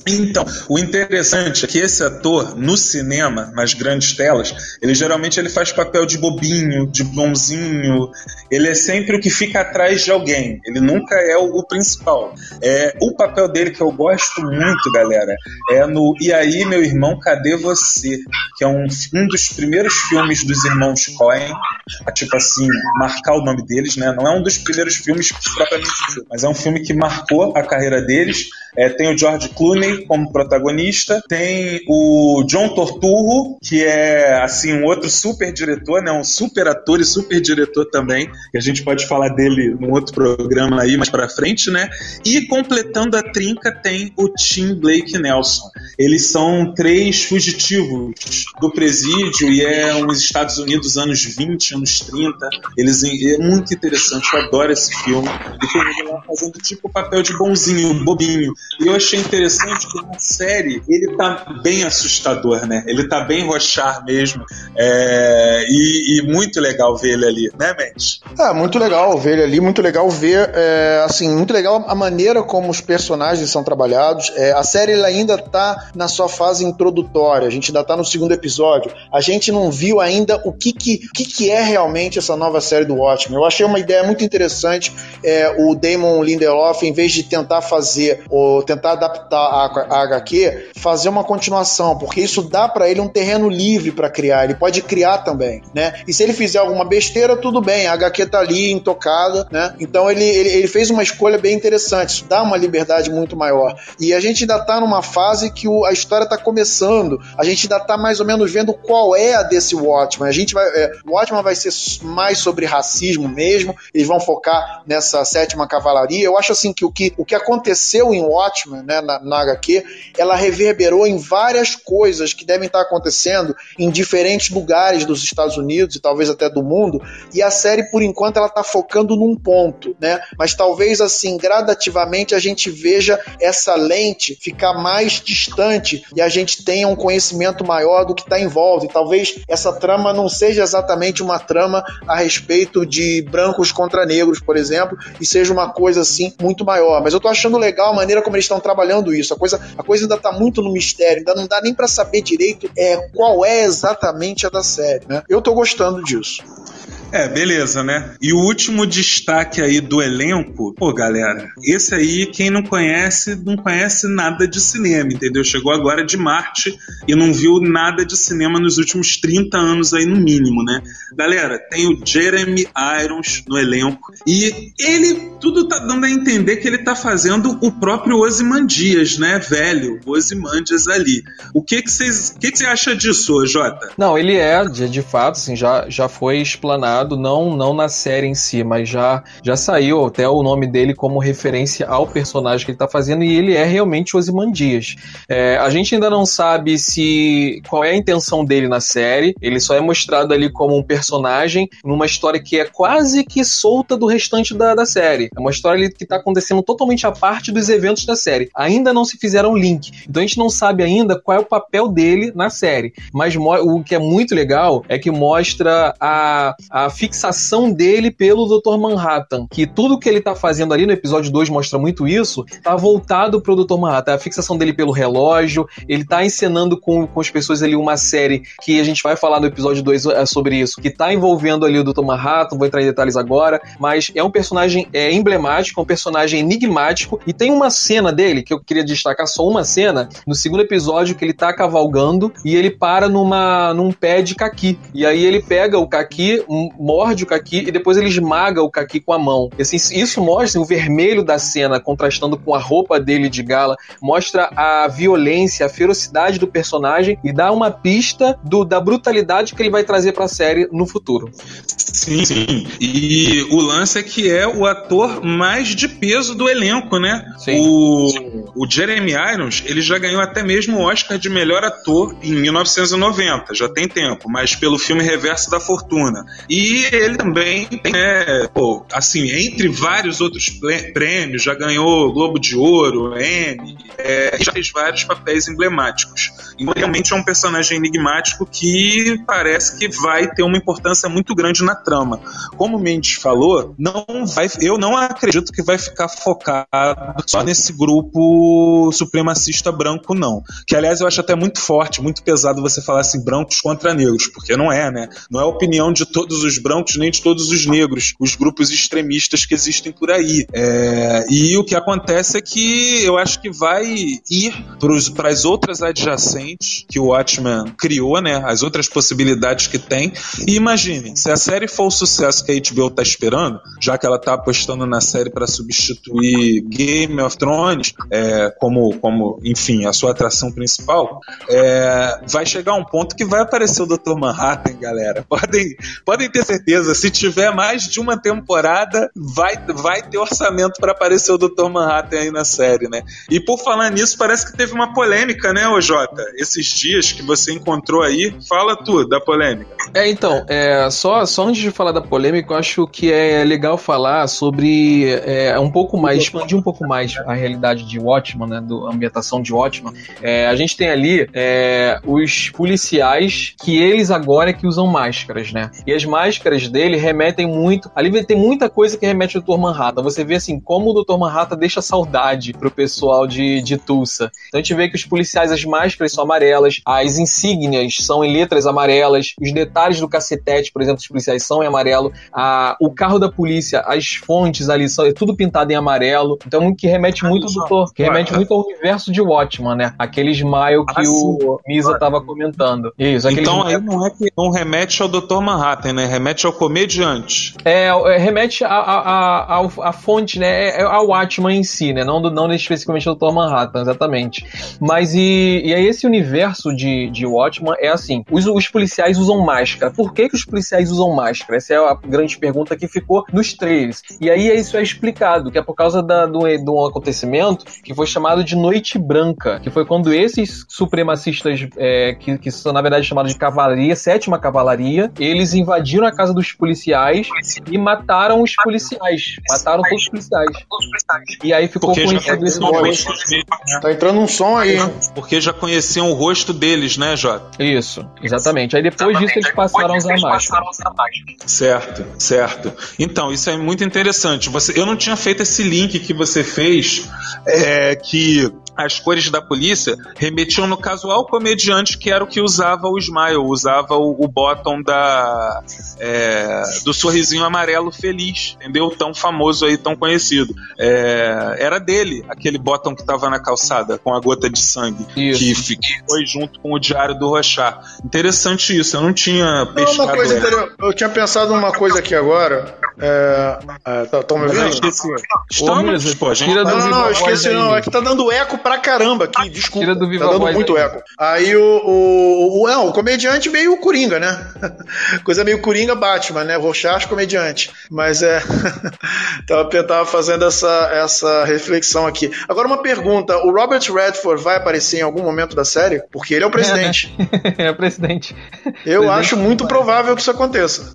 Então, o interessante é que esse ator, no cinema, nas grandes telas, ele geralmente ele faz papel de bobinho, de bonzinho, ele é sempre o que fica atrás de alguém, ele nunca é o, o principal. É, o papel dele que eu gosto muito, galera, é no E aí, meu irmão, cadê você? Que é um, um dos primeiros filmes dos irmãos Coen, tipo assim, marcar o nome deles, né? Não é um dos primeiros filmes propriamente mas é um filme que marcou a carreira deles. É, tem o George Clooney, como protagonista, tem o John Torturro, que é assim um outro super diretor, né, um super ator e super diretor também, que a gente pode falar dele num outro programa aí mais para frente, né? E completando a trinca tem o Tim Blake Nelson. Eles são três fugitivos do presídio e é uns Estados Unidos anos 20, anos 30. Eles é muito interessante, eu adoro esse filme. E tem ele lá fazendo tipo o papel de bonzinho, bobinho. E eu achei interessante que na série ele tá bem assustador, né? Ele tá bem rochar mesmo. É, e, e, muito legal ver ele ali, né, Mendes? É, muito legal ver ele ali, muito legal ver, é, assim, muito legal a maneira como os personagens são trabalhados. É, a série ainda tá na sua fase introdutória, a gente ainda tá no segundo episódio. A gente não viu ainda o que que, o que, que é realmente essa nova série do Watchmen. Eu achei uma ideia muito interessante é, o Damon Lindelof, em vez de tentar fazer, ou tentar adaptar a a HQ, fazer uma continuação, porque isso dá para ele um terreno livre para criar, ele pode criar também, né? E se ele fizer alguma besteira, tudo bem, a HQ tá ali intocada, né? Então ele, ele, ele fez uma escolha bem interessante, isso dá uma liberdade muito maior. E a gente ainda tá numa fase que o, a história tá começando, a gente ainda tá mais ou menos vendo qual é a desse Watchman. A gente vai, é, o Watchman vai ser mais sobre racismo mesmo, eles vão focar nessa sétima cavalaria. Eu acho assim que o que, o que aconteceu em Watchman, né, na, na HQ, ela reverberou em várias coisas que devem estar acontecendo em diferentes lugares dos Estados Unidos e talvez até do mundo. E a série, por enquanto, ela está focando num ponto, né? Mas talvez assim, gradativamente, a gente veja essa lente ficar mais distante e a gente tenha um conhecimento maior do que está em volta. E talvez essa trama não seja exatamente uma trama a respeito de brancos contra negros, por exemplo, e seja uma coisa assim muito maior. Mas eu estou achando legal a maneira como eles estão trabalhando isso. A coisa coisa, a coisa ainda tá muito no mistério, ainda não dá nem para saber direito é, qual é exatamente a da série, né? Eu tô gostando disso. É, beleza, né? E o último destaque aí do elenco, pô, galera, esse aí, quem não conhece, não conhece nada de cinema, entendeu? Chegou agora de Marte e não viu nada de cinema nos últimos 30 anos aí, no mínimo, né? Galera, tem o Jeremy Irons no elenco e ele, tudo tá dando a entender que ele tá fazendo o próprio Ozymandias, né, velho? Ozymandias ali. O que que vocês, que que você acha disso, Jota? Não, ele é, de, de fato, assim, já, já foi explanado não, não na série em si, mas já, já saiu até o nome dele como referência ao personagem que ele está fazendo e ele é realmente Ozymandias. É, a gente ainda não sabe se qual é a intenção dele na série, ele só é mostrado ali como um personagem numa história que é quase que solta do restante da, da série. É uma história que está acontecendo totalmente à parte dos eventos da série. Ainda não se fizeram link, então a gente não sabe ainda qual é o papel dele na série. Mas o que é muito legal é que mostra a, a fixação dele pelo Dr. Manhattan, que tudo que ele tá fazendo ali no episódio 2 mostra muito isso, tá voltado pro Dr. Manhattan, a fixação dele pelo relógio, ele tá encenando com, com as pessoas ali uma série que a gente vai falar no episódio 2 é, sobre isso, que tá envolvendo ali o Dr. Manhattan, vou entrar em detalhes agora, mas é um personagem é, emblemático, é um personagem enigmático, e tem uma cena dele, que eu queria destacar só uma cena, no segundo episódio que ele tá cavalgando e ele para numa, num pé de caqui, e aí ele pega o caqui, morde o Kaki e depois ele esmaga o Kaki com a mão. E, assim, isso mostra o vermelho da cena contrastando com a roupa dele de gala, mostra a violência, a ferocidade do personagem e dá uma pista do, da brutalidade que ele vai trazer para a série no futuro. Sim, sim. E o lance é que é o ator mais de peso do elenco, né? Sim. O, o Jeremy Irons, ele já ganhou até mesmo o Oscar de melhor ator em 1990, já tem tempo, mas pelo filme Reverso da Fortuna. E ele também tem, é, pô, assim, entre vários outros prêmios, já ganhou Globo de Ouro, Emmy, é, já fez vários papéis emblemáticos. Então, realmente é um personagem enigmático que parece que vai ter uma importância muito grande na trama. Como o Mendes falou, não vai, eu não acredito que vai ficar focado só nesse grupo supremacista branco, não. Que, aliás, eu acho até muito forte, muito pesado você falar assim, brancos contra negros, porque não é, né? Não é a opinião de todos os brancos nem de todos os negros, os grupos extremistas que existem por aí. É, e o que acontece é que eu acho que vai ir para as outras adjacentes que o Watchmen criou, né? As outras possibilidades que tem. E imagine, se a série for o sucesso que a HBO tá esperando, já que ela tá apostando na série para substituir Game of Thrones é, como, como, enfim, a sua atração principal, é, vai chegar um ponto que vai aparecer o Dr. Manhattan, galera. Podem, podem ter certeza, se tiver mais de uma temporada, vai, vai ter orçamento para aparecer o Dr. Manhattan aí na série, né? E por falar nisso, parece que teve uma polêmica, né, ô Jota? Esses dias que você encontrou aí, fala tudo da polêmica. É, então, é, só, só antes de falar da polêmica, eu acho que é legal falar sobre é, um pouco mais, expandir um pouco mais a realidade de Watchman, né, do, a ambientação de Watchman. É, a gente tem ali é, os policiais que eles agora é que usam máscaras, né? E as máscaras dele remetem muito. Ali tem muita coisa que remete ao Dr. Manhattan. Você vê assim como o Dr. Manhattan deixa saudade pro pessoal de, de Tulsa. Então a gente vê que os policiais, as máscaras são amarelas, as insígnias são em letras amarelas, os detalhes do cacetete, por exemplo, dos policiais são em amarelo, a, o carro da polícia, as fontes ali são é tudo pintado em amarelo. Então que remete muito do que remete muito ao universo de Watchman, né? Aquele smile que ah, o Misa tava comentando. Isso, então aí não é que não remete ao Dr. Manhattan, né? Remete ao comediante. É, é remete a, a, a, a, fonte, né? É, é ao Watchman em si, né? Não, não especificamente ao Dr. Manhattan, exatamente. Mas e, e aí esse universo de, de Watchman é assim: os, os policiais usam máscara. Por que, que os policiais usam máscara? Essa é a grande pergunta que ficou nos trailers. E aí isso é explicado, que é por causa da, do, do acontecimento que foi chamado de Noite Branca, que foi quando esses supremacistas, é, que, que são na verdade chamados de cavalaria, sétima cavalaria, eles invadiram a casa dos policiais e mataram os policiais. Mataram todos os policiais. E aí ficou Porque conhecido esse nome. Tá entrando um som aí. Porque já conheciam o rosto deles, né, Jota? Isso, exatamente. Aí depois disso eles passaram a usar máscara. Certo, certo. Então, isso é muito interessante. Você, eu não tinha feito esse link que você fez, é, que as cores da polícia remetiam, no caso, ao comediante que era o que usava o smile, usava o, o bottom da, é, do sorrisinho amarelo feliz, entendeu? Tão famoso aí, tão conhecido. É, era dele, aquele bottom que estava na calçada, com a gota de sangue, isso. que foi junto com o Diário do Rochar. Interessante isso, eu não tinha pescado não, uma coisa Eu tinha pensado numa coisa aqui agora. É, é, tá, me ouvindo? Estamos, pô, gente... Não, não, não, eu esqueci não, é que tá dando eco pra caramba aqui, desculpa. Tira do Viva tá dando muito aí. eco. Aí o, o, o, não, o comediante meio Coringa, né? Coisa meio Coringa Batman, né? Rochard comediante. Mas é. tava, tava fazendo essa, essa reflexão aqui. Agora uma pergunta: o Robert Redford vai aparecer em algum momento da série? Porque ele é o presidente. É, né? é o presidente. Eu presidente acho muito provável que isso aconteça.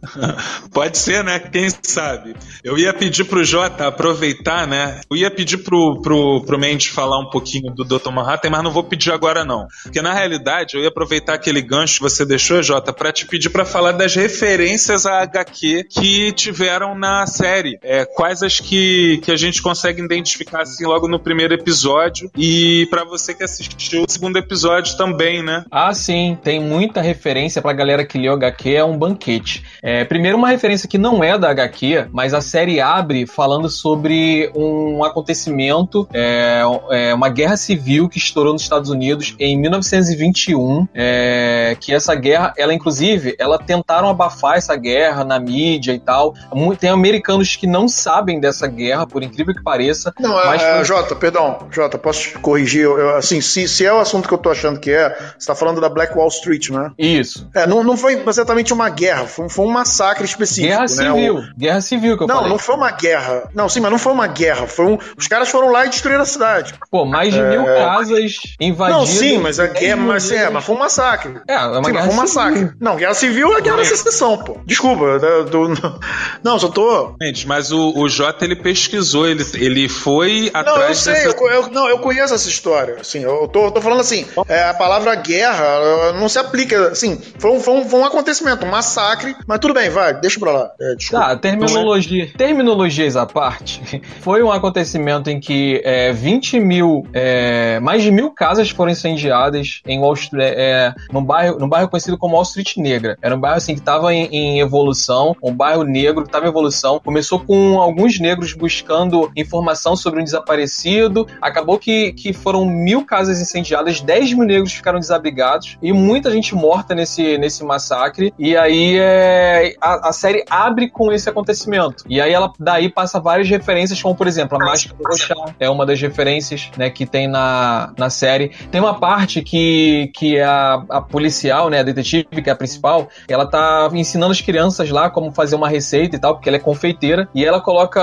Pode ser, né? Quem sabe? Eu ia pedir pro Jota aproveitar, né? Eu ia pedir pro, pro, pro Mendes falar um pouquinho do Dr. Manhattan, mas não vou pedir agora não. Porque na realidade eu ia aproveitar aquele gancho que você deixou, Jota, para te pedir para falar das referências a HQ que tiveram na série. É, quais as que, que a gente consegue identificar assim logo no primeiro episódio e para você que assistiu o segundo episódio também, né? Ah, sim, tem muita referência pra galera que leu HQ, é um banquete. É, primeiro uma referência que não é da HQ, mas a série abre falando sobre um acontecimento, é, é uma guerra guerra civil que estourou nos Estados Unidos em 1921, é, que essa guerra, ela inclusive, ela tentaram abafar essa guerra na mídia e tal. Tem americanos que não sabem dessa guerra, por incrível que pareça. Não, mas é. Jota, perdão, Jota, posso te corrigir? Eu, assim, se, se é o assunto que eu tô achando que é, você tá falando da Black Wall Street, né? Isso. É, não, não foi exatamente uma guerra, foi, foi um massacre específico. Guerra né? civil. O... Guerra civil que eu não, falei. Não, não foi uma guerra. Não, sim, mas não foi uma guerra. Foi um... Os caras foram lá e destruíram a cidade. Pô, mais de é... mil casas invadidas. Não, sim, mas a guerra, mas, é, mas foi um massacre. É, é uma sim, guerra foi um massacre. Civil. Não, guerra civil é guerra da secessão, pô. Desculpa. Do... Não, só tô. Gente, mas o, o Jota ele pesquisou, ele, ele foi atrás. Não, eu sei, dessa... eu, eu, não, eu conheço essa história. Assim, eu tô, tô falando assim, é, a palavra guerra não se aplica. Assim, foi um, foi, um, foi um acontecimento, um massacre, mas tudo bem, vai, deixa pra lá. É, tá, terminologia, terminologias à parte. Foi um acontecimento em que é, 20 mil, é, mais de mil casas foram incendiadas em Wall Street, é, num, bairro, num bairro conhecido como Wall Street Negra. Era um bairro assim que estava em, em, evolução, um bairro negro que estava em evolução. Começou com alguns negros buscando informação sobre um desaparecido. Acabou que, que foram mil casas incendiadas, 10 mil negros ficaram desabrigados e muita gente morta nesse, nesse massacre. E aí é, a, a série abre com esse acontecimento. E aí ela daí passa várias referências, como por exemplo, a Máscara do Rochá é uma das referências né, que tem na, na série. Tem uma parte que, que a, a policial, né, a detetive, que é a principal, ela tá ensinando as crianças lá como fazer uma receita e tal, porque ela é confeiteira, e ela coloca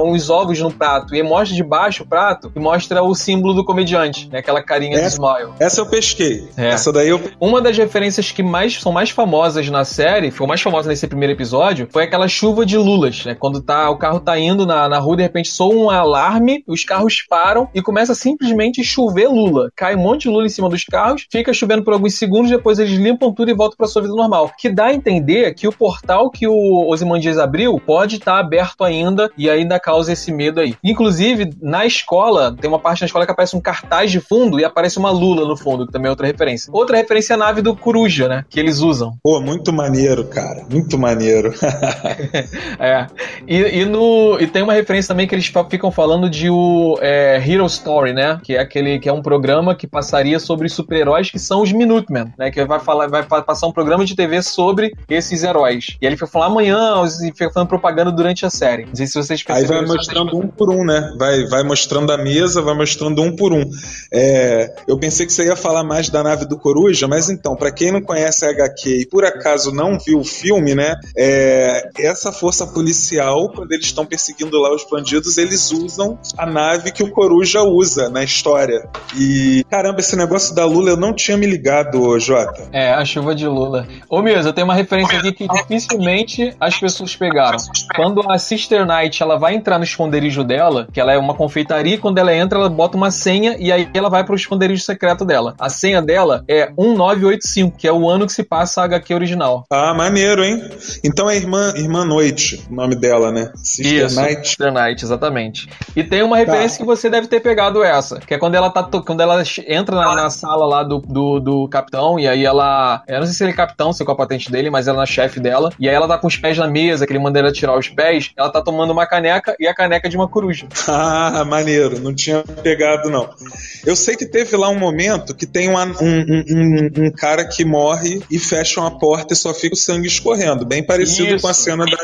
uns ovos no prato e mostra de baixo o prato e mostra o símbolo do comediante, né, aquela carinha essa, do smile. Essa eu pesquei. É. Essa daí eu... Uma das referências que mais são mais famosas na série, foi mais famosa nesse primeiro episódio, foi aquela chuva de lulas, né? Quando tá, o carro tá indo na, na rua, de repente soa um alarme, os carros param e começa a simplesmente chover lula. Cai um monte de lula em cima dos carros, fica chovendo por alguns segundos, depois eles limpam tudo e voltam pra sua vida normal. Que dá a entender que o portal que o Ozymandias abriu pode estar tá aberto ainda e ainda causa esse medo aí. Inclusive, na escola, tem uma parte na escola que aparece um cartaz de fundo e aparece uma lula no fundo, que também é outra referência. Outra referência é a nave do Coruja, né? Que eles usam. Pô, muito maneiro, cara. Muito maneiro. é. E, e, no, e tem uma referência também que eles ficam falando de o é, Hero Story, né? Que é aquele que é um programa que passaria sobre super-heróis que são os Minutemen, né? Que vai falar, vai passar um programa de TV sobre esses heróis. E ele fica falando amanhã, e fica falando propaganda durante a série. Não sei se vocês perceberam. Aí vai mostrando um por um, né? Vai, vai mostrando a mesa, vai mostrando um por um. É, eu pensei que você ia falar mais da nave do Coruja, mas então, para quem não conhece a HQ e por acaso não viu o filme, né? É, essa força policial, quando eles estão perseguindo lá os bandidos, eles usam a nave que o Coruja usa na história. E caramba, esse negócio da Lula eu não tinha me ligado, Jota. É, a chuva de Lula. Ô, Misa, eu tenho uma referência aqui que dificilmente as pessoas pegaram. Quando a Sister Knight ela vai entrar no esconderijo dela, que ela é uma confeitaria, quando ela entra, ela bota uma senha e aí ela vai pro esconderijo secreto dela. A senha dela é 1985, que é o ano que se passa a HQ original. Ah, maneiro, hein? Então é Irmã, Irmã Noite, o nome dela, né? Sister Isso, Night. Sister Night, exatamente. E tem uma referência tá. que você deve ter pegado essa, que é quando ela tá quando ela entra na, na sala lá do, do, do, capitão, e aí ela. Eu não sei se ele é capitão, se é a patente dele, mas ela é chefe dela. E aí ela tá com os pés na mesa, que ele manda ela tirar os pés. Ela tá tomando uma caneca e a caneca é de uma coruja. Ah, maneiro. Não tinha pegado, não. Eu sei que teve lá um momento que tem uma, um, um, um, cara que morre e fecham a porta e só fica o sangue escorrendo. Bem parecido Isso. com a cena da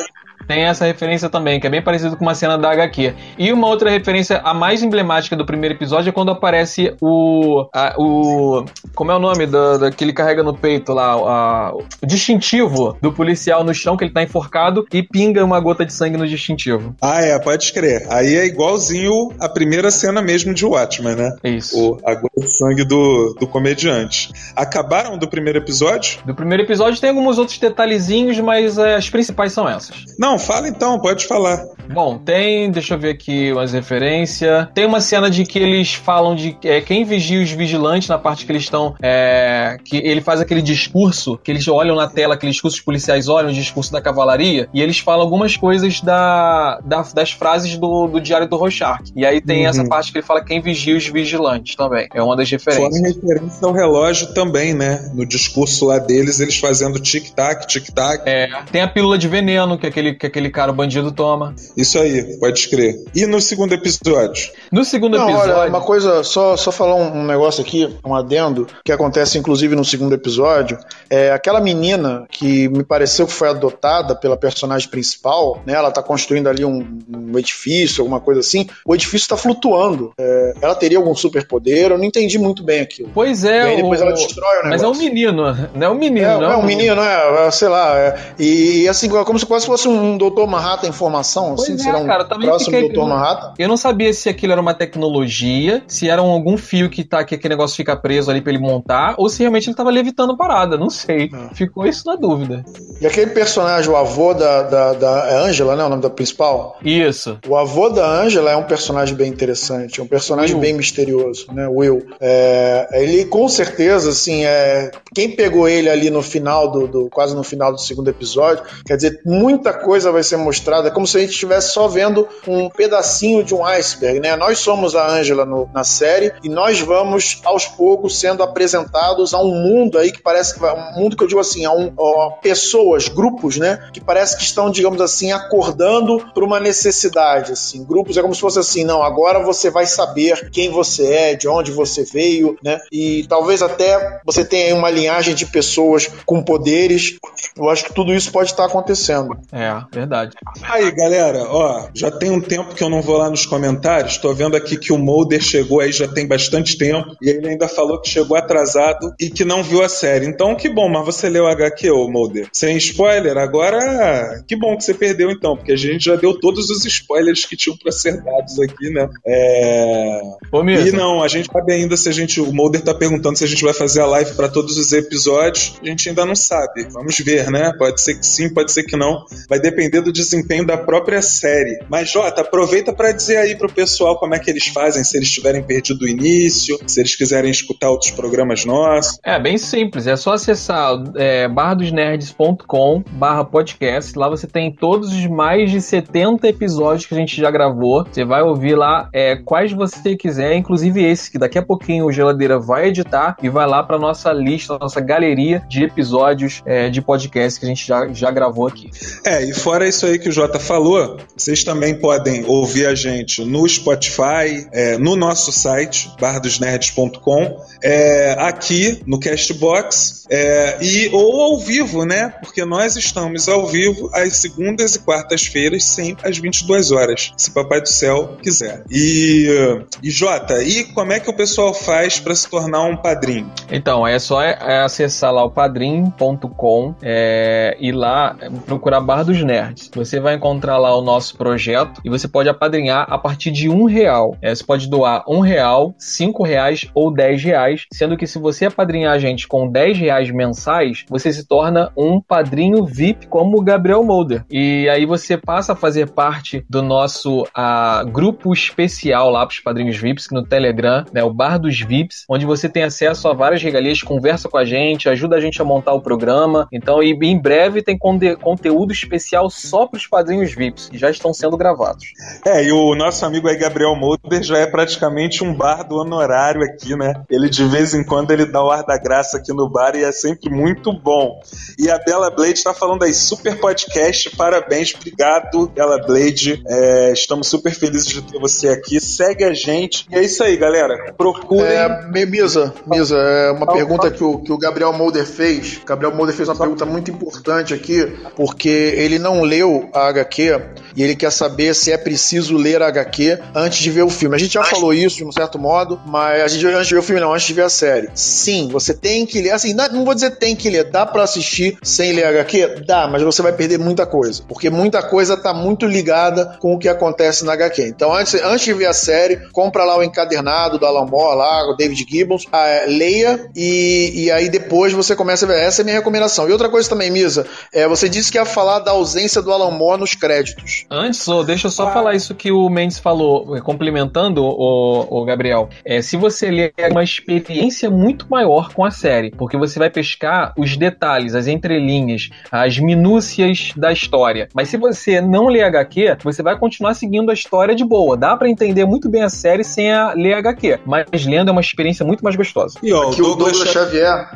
tem essa referência também, que é bem parecido com uma cena da HQ. E uma outra referência, a mais emblemática do primeiro episódio, é quando aparece o. A, o como é o nome da, da, que ele carrega no peito lá? A, o distintivo do policial no chão, que ele tá enforcado, e pinga uma gota de sangue no distintivo. Ah, é, pode crer. Aí é igualzinho a primeira cena mesmo de Watchmen, né? Isso. O, a gota de sangue do, do comediante. Acabaram do primeiro episódio? Do primeiro episódio tem alguns outros detalhezinhos, mas é, as principais são essas. Não, fala então, pode falar. Bom, tem, deixa eu ver aqui umas referências. Tem uma cena de que eles falam de é, quem vigia os vigilantes na parte que eles estão. É, que ele faz aquele discurso, que eles olham na tela, aqueles discursos policiais olham o discurso da cavalaria, e eles falam algumas coisas da, da das frases do, do Diário do Rorschach. E aí tem uhum. essa parte que ele fala quem vigia os vigilantes também. É uma das referências. Fora referência ao relógio também, né? No discurso lá deles, eles fazendo tic-tac, tic-tac. É, tem a pílula de veneno, que é aquele, que é aquele cara, o bandido, toma. Isso aí, pode crer. E no segundo episódio? No segundo Não, episódio. olha, uma coisa, só, só falar um, um negócio aqui, um adendo, que acontece inclusive no segundo episódio, é aquela menina que me pareceu que foi adotada pela personagem principal, né? Ela tá construindo ali um, um edifício, alguma coisa assim. O edifício tá flutuando. É, ela teria algum superpoder? Eu não entendi muito bem aquilo. Pois E é, aí depois o- ela destrói o mas é um negócio. menino, não é um menino, É, não é um menino, é, é, sei lá. é. e, e assim, como se quase fosse um Doutor Manhattan em formação, assim, Pois é, será um cara, também próximo fiquei- Doutor Manhattan. Eu não sabia se aquilo era uma tecnologia, se era um- algum fio que tá que aquele negócio fica preso ali pra ele montar, ou se realmente ele tava levitando parada, não sei. É. Ficou isso na dúvida. E aquele personagem, o avô da, da, da é Angela, né? O nome da principal? Isso. O avô da Angela é um personagem bem interessante, é um personagem Will. bem misterioso, né? Will. É, ele com certeza, assim, é, quem pegou ele ali no final do, do- quase no final do segundo episódio, quer dizer, muita coisa vai ser mostrada, é como se a gente estivesse só vendo um pedacinho de um iceberg, né? Nós somos a Angela no- na série e nós vamos aos poucos sendo apresentados a um mundo aí que parece que vai, um mundo que eu digo assim, a, um, a pessoas, grupos, né? Que parece que estão, digamos assim, acordando para uma necessidade, assim. Grupos é como se fosse assim, não, agora você vai saber quem você é, de onde você veio, né? E talvez até você tenha aí uma linhagem de pessoas com poderes. Eu acho que tudo isso pode estar acontecendo. É, verdade. Aí, galera, ó, já tem um tempo que eu não vou lá nos comentários. Tô vendo aqui que o Mulder chegou aí já tem bastante tempo. E ele ainda falou que chegou atrasado e que não viu a série. Então, que bom, mas você leu HQ, ô Mulder? Sem spoiler, agora que bom que você perdeu então, porque a gente já deu todos os spoilers que tinham pra ser dados aqui, né? É. Ô, E não, a gente sabe ainda se a gente. O Mulder tá perguntando se a gente vai fazer a live pra todos os episódios. A gente ainda não sabe. Vamos ver, né? Pode ser que sim, pode ser que não. Vai depender do desempenho da própria série. Mas, Jota, aproveita pra dizer aí pro pessoal como é que eles fazem, se eles tiverem perdido o início, se eles quiserem escutar outros programas nossos. É bem simples, é só acessar é, barradosnerds.com barra podcast. Lá você tem todos os mais de 70 episódios que a gente já gravou. Você vai ouvir lá é, quais você quiser, inclusive esse, que daqui a pouquinho o Geladeira vai editar e vai lá para nossa lista, nossa galeria de episódios é, de podcast que a gente já, já gravou aqui. É, e fora isso aí que o Jota falou, vocês também podem ouvir a gente no Spotify, é, no nosso site, bardosnerds.com, é, aqui no Castbox, é, e ou ao vivo, né? Porque nós estamos ao vivo às segundas e quartas-feiras, sempre às 22 horas, se Papai do Céu quiser. E, e Jota, e como é que o pessoal faz para se tornar um padrinho? Então, é só é, acessar lá o padrim.com é, e lá procurar Barra dos Nerds. Você vai encontrar lá o nosso projeto e você pode apadrinhar a partir de um real. É, você pode doar um real, cinco reais ou dez reais, sendo que se você apadrinhar a gente com 10 reais mensais, você se torna um padrinho VIP como o Gabriel Molder. E aí você passa a fazer parte do nosso ah, grupo especial lá para os padrinhos VIPs no Telegram, né, o Bar dos VIPs, onde você tem acesso a várias regalias, conversa com a gente, ajuda a gente a montar o programa. Então, e em breve tem conteúdo especial só para os padrinhos VIPs, que já estão sendo gravados. É, e o nosso amigo aí, Gabriel Molder, já é praticamente um bar do honorário aqui, né? Ele de vez em quando ele dá o ar da graça aqui no bar e é sempre muito bom. E a Bela Blade tá falando aí, super podcast, parabéns, obrigado, Bela Blade. É, estamos super felizes de ter você aqui. Segue a gente. E é isso aí, galera. Procurem. É, Misa, Misa, é uma pergunta que o, que o Gabriel Molder fez. O Gabriel Molder fez uma pergunta muito importante aqui, porque ele não leu a HQ e ele quer saber se é preciso ler a HQ antes de ver o filme. A gente já falou isso de um certo modo, mas a gente antes de ver o filme, não, antes de ver a série. Sim, você tem que ler. Assim, não, não vou dizer tem que ler, dá pra assistir sem ler a HQ? Dá, mas você vai perder muita coisa, porque muita coisa tá muito ligada com o que acontece na HQ. Então, antes, antes de ver a série, compra lá o encadernado do Alan Moore, lá, o David Gibbons, ah, leia e, e aí depois você começa a ver. Essa é a minha recomendação. E outra coisa também, Misa, é, você disse que ia falar da ausência do Alan Moore nos créditos. Antes, deixa eu só falar isso que o Mendes falou, eh, complementando o, o Gabriel. É, se você ler é uma experiência muito maior com a série, porque você vai pescar os detalhes, as entrelinhas, as minúcias da história. Mas se você não ler HQ, você vai continuar seguindo a história de boa. Dá pra entender muito bem a série sem a ler HQ. Mas lendo é uma experiência muito mais gostosa. E ó, Aqui o Douglas, Douglas Xavier.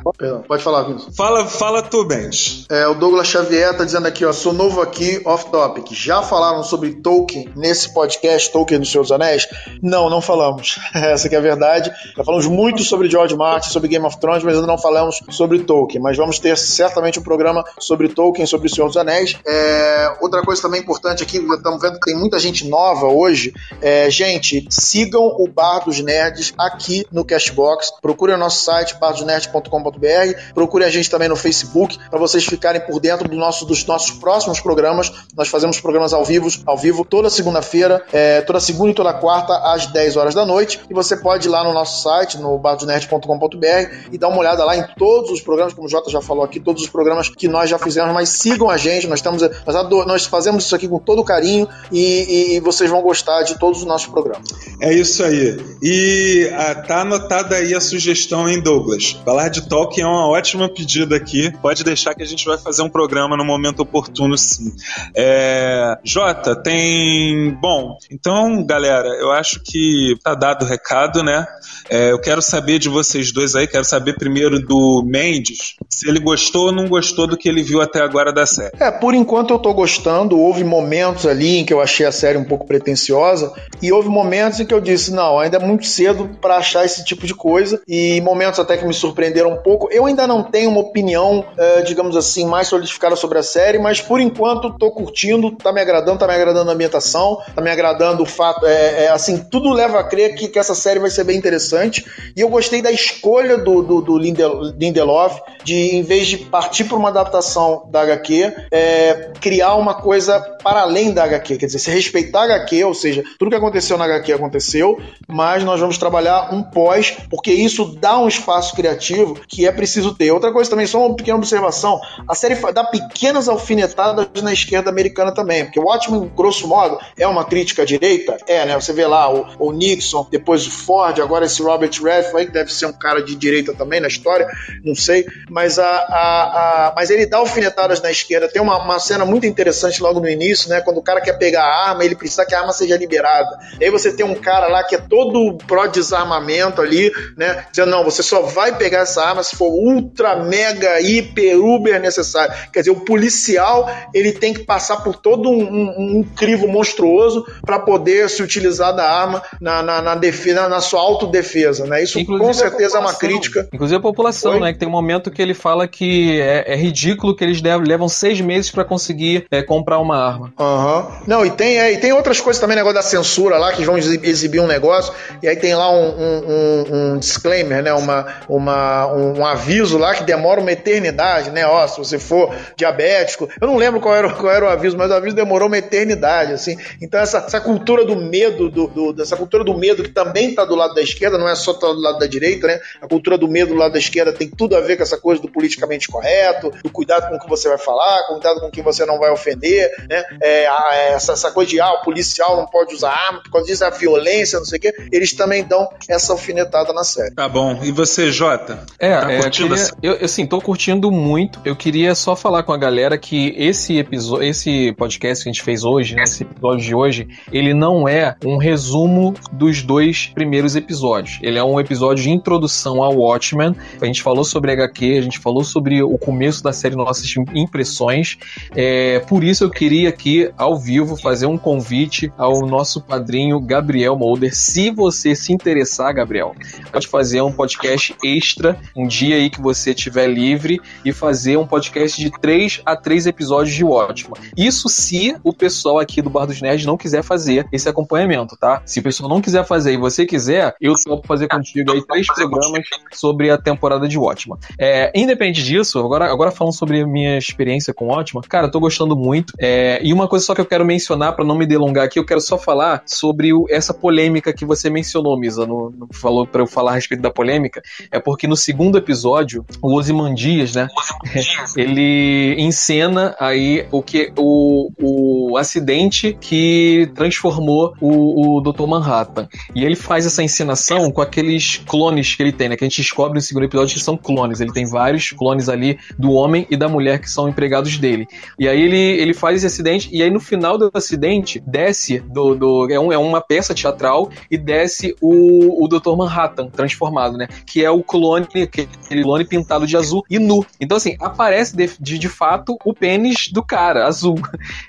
Pode falar, Vinícius. Fala, fala tu, Benz. É, o Douglas Xavier tá dizendo aqui, ó, sou novo aqui, off topic. Já falaram sobre Tolkien nesse podcast, Tolkien dos Seus Anéis? Não, não falamos. Essa que é a verdade. Já falamos muito sobre George Martin, sobre Game of Thrones, mas ainda não falamos sobre Tolkien. Mas vamos ter certamente um programa sobre Tolkien, sobre o Senhor dos Anéis. É, outra coisa também importante aqui, estamos vendo que tem muita gente nova hoje. É, gente, sigam o Bar dos Nerds aqui no Cashbox. Procurem o nosso site, bardosnerds.com.br. Procurem a gente também no Facebook para vocês ficarem por dentro do nosso, dos nossos próximos programas. Nós fazemos programas ao vivo, ao vivo toda segunda-feira, é, toda segunda e toda quarta, às 10 horas da noite. E você pode ir lá no nosso site, no bardosnerds.com.br e dar uma olhada lá em todos os programas, como o Jota já falou aqui, todos os programas que nós já fizemos, mas sigam a gente, nós estamos, nós, nós fazemos isso aqui com todo carinho e, e, vocês vão gostar de todos os nossos programas. É isso aí. E ah, tá anotada aí a sugestão, hein, Douglas? Falar de Tolkien é uma ótima pedida aqui. Pode deixar que a gente vai fazer um programa no momento oportuno, sim. É... Jota, tem. Bom, então, galera, eu acho que tá dado o recado, né? É, eu quero saber de vocês dois aí, quero saber primeiro do Mendes, se ele gostou ou não gostou do que ele viu até agora da série. É, por enquanto eu tô gostando. Houve momentos ali em que eu achei a série um pouco pretensiosa e houve momentos em que eu disse, não, ainda é muito cedo para achar esse tipo de coisa e momentos até que me surpreenderam um pouco. Eu ainda não tenho uma opinião, é, digamos assim, mais solidificada sobre a série, mas por enquanto tô curtindo, tá me agradando, tá me agradando a ambientação, tá me agradando o fato, é, é assim, tudo leva a crer que, que essa série vai ser bem interessante. E eu gostei da escolha do, do, do Lindelof de, em vez de partir para uma adaptação da HQ, é, criar uma coisa para além da HQ, quer dizer, se respeitar a HQ, ou seja, tudo que aconteceu na HQ aconteceu, mas nós vamos trabalhar um pós, porque isso dá um espaço criativo que é preciso ter. Outra coisa também, só uma pequena observação, a série dá pequenas alfinetadas na esquerda americana também, porque o Watchmen, grosso modo, é uma crítica à direita, é, né, você vê lá o, o Nixon, depois o Ford, agora esse Robert Redford, que deve ser um cara de direita também na história, não sei, mas, a, a, a mas ele dá alfinetadas na esquerda, tem uma, uma cena muito interessante logo no início, né? Quando o cara quer pegar a arma, ele precisa que a arma seja liberada. E aí você tem um cara lá que é todo pró-desarmamento ali, né? Dizendo, não, você só vai pegar essa arma se for ultra, mega, hiper, uber necessário. Quer dizer, o policial, ele tem que passar por todo um, um, um crivo monstruoso para poder se utilizar da arma na, na, na, defesa, na sua autodefesa, né? Isso Inclusive com certeza é uma crítica. Inclusive a população, né? Que tem um momento que ele fala que é, é ridículo que eles levam seis meses para conseguir é, comprar uma arma. Aham. Uhum. Não, e tem, é, e tem outras coisas também, negócio da censura lá, que vão exibir um negócio, e aí tem lá um, um, um disclaimer, né? Uma, uma, um, um, aviso lá que demora uma eternidade, né? Ó, se você for diabético. Eu não lembro qual era, qual era o aviso, mas o aviso demorou uma eternidade, assim. Então, essa, essa cultura do medo, do, do, dessa cultura do medo que também está do lado da esquerda, não é só tá do lado da direita, né? A cultura do medo do lado da esquerda tem tudo a ver com essa coisa do politicamente correto, do cuidado com o que você vai falar, cuidado com o que você não vai ofender, né? é, essa, essa, coisa de ah, o policial não pode usar arma, por causa disso a violência, não sei o quê, eles também dão essa alfinetada na série. Tá bom. E você, Jota? É, tá é curtindo queria, eu, assim, tô curtindo muito. Eu queria só falar com a galera que esse episódio, esse podcast que a gente fez hoje, né, esse episódio de hoje, ele não é um resumo dos dois primeiros episódios. Ele é um episódio de introdução ao Watchmen. A gente falou sobre HQ, a gente falou sobre o começo da série, nossas impressões. É, por isso eu queria aqui, ao vivo, fazer um convite ao nosso padrinho Gabriel Molder. Se você se interessar, Gabriel, pode fazer um podcast extra um dia aí que você estiver livre e fazer um podcast de três a três episódios de Watchmen. Isso se o pessoal aqui do Bar dos Nerds não quiser fazer esse acompanhamento, tá? Se o pessoal não quiser fazer e você quiser, eu topo fazer contigo aí três programas sobre a temporada de Watchmen. É, independente disso, agora, agora falando sobre a minha experiência com Watchmen, cara, eu tô gostando muito. É, e uma coisa só que eu quero mencionar, para não me delongar aqui, eu quero só falar sobre o, essa polêmica que você mencionou, Misa, no, no falou para eu falar a respeito da polêmica, é porque no segundo episódio, o Osimandias, né, ele encena aí o que o, o acidente que transformou o, o Dr. Manhattan. E ele faz essa encenação com aqueles clones que ele tem, né, que a gente descobre no segundo episódio que são clones. Ele tem vários clones ali do homem e da mulher que são empregados dele. E aí ele, ele faz esse acidente, e aí no final do acidente, desce do. do é, um, é uma peça teatral e desce o, o Dr. Manhattan transformado, né? Que é o clone, aquele clone pintado de azul e nu. Então, assim, aparece de, de, de fato o pênis do cara, azul.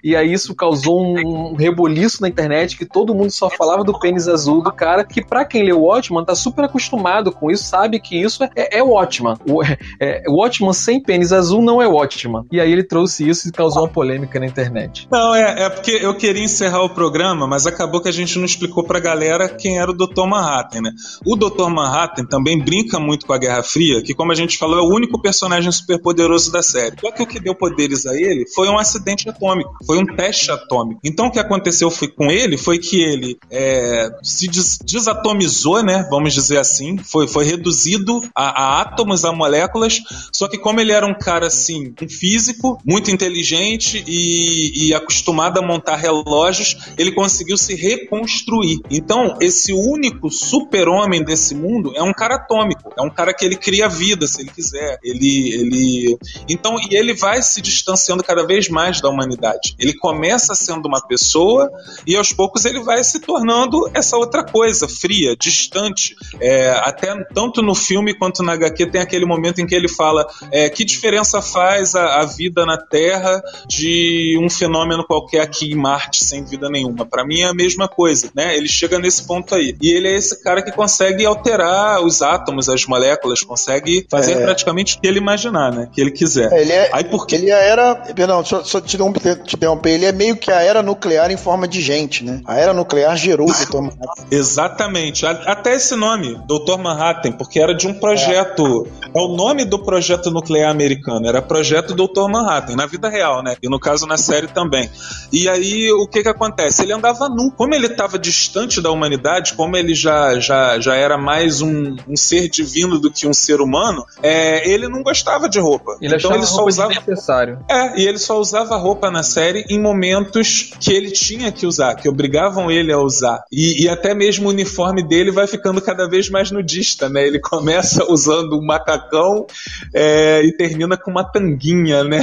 E aí isso causou um, reboliço na internet que todo mundo só falava do pênis azul do cara, que para quem o Watchman tá super acostumado com isso, sabe que isso é, é, é Watchman. O, é, o Watchman sem pênis azul não é Watchman. E aí ele trouxe isso e causou uma polêmica na internet. Não, é, é porque eu queria encerrar o programa, mas acabou que a gente não explicou pra galera quem era o Dr. Manhattan, né? O Dr. Manhattan também brinca muito com a Guerra Fria, que como a gente falou, é o único personagem superpoderoso da série. Só que o que deu poderes a ele foi um acidente atômico, foi um teste atômico. Então o que aconteceu foi, com ele foi que ele é, se des desatomizou, né? Vamos dizer assim, foi, foi reduzido a, a átomos, a moléculas. Só que como ele era um cara assim, um físico, muito inteligente e, e acostumado a montar relógios, ele conseguiu se reconstruir. Então, esse único super-homem desse mundo é um cara atômico, é um cara que ele cria vida, se ele quiser. Ele, ele, então, e ele vai se distanciando cada vez mais da humanidade. Ele começa sendo uma pessoa e aos poucos ele vai se tornando essa outra coisa, fria, distante. É, até tanto no filme quanto na HQ tem aquele momento em que ele fala é, que diferença faz a, a vida na Terra de um fenômeno qualquer aqui em Marte sem vida nenhuma. Para mim é a mesma coisa, né? Ele chega nesse ponto aí. E ele é esse cara que consegue alterar os átomos, as moléculas, consegue fazer é. praticamente o que ele imaginar, né? Que ele quiser. É, ele é, aí porque ele era, perdão, só, só te interromper, ele é meio que a era nuclear em forma de gente, né? A era nuclear gerou o Dr. Manhattan. Exatamente. Até esse nome, Dr. Manhattan, porque era de um projeto. É. é o nome do projeto nuclear americano, era projeto Dr. Manhattan, na vida real, né? E no caso na série também. E aí o que que acontece? Ele andava nu. Como ele estava distante da humanidade, como ele já, já, já era mais um, um ser divino do que um ser humano, é, ele não gostava de roupa. Ele então ele só usava necessário. É, e ele só usava roupa na série em momentos que ele tinha que usar, que obrigavam ele a usar. E, e até mesmo o uniforme dele vai ficando cada vez mais nudista, né? Ele começa usando um macacão é, e termina com uma tanguinha, né?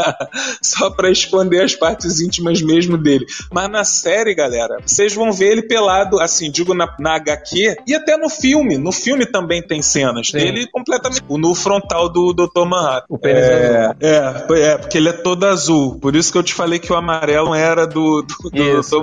só para esconder as partes íntimas mesmo dele. Mas na série, galera, vocês vão ver ele pelado, assim, digo na, na HQ e até no filme. No filme também tem cenas Sim. dele completamente no frontal do Dr. Manhattan. O pênis é, é, é, é, porque ele é todo azul. Por isso que eu te falei que o amarelo era do, do, do isso.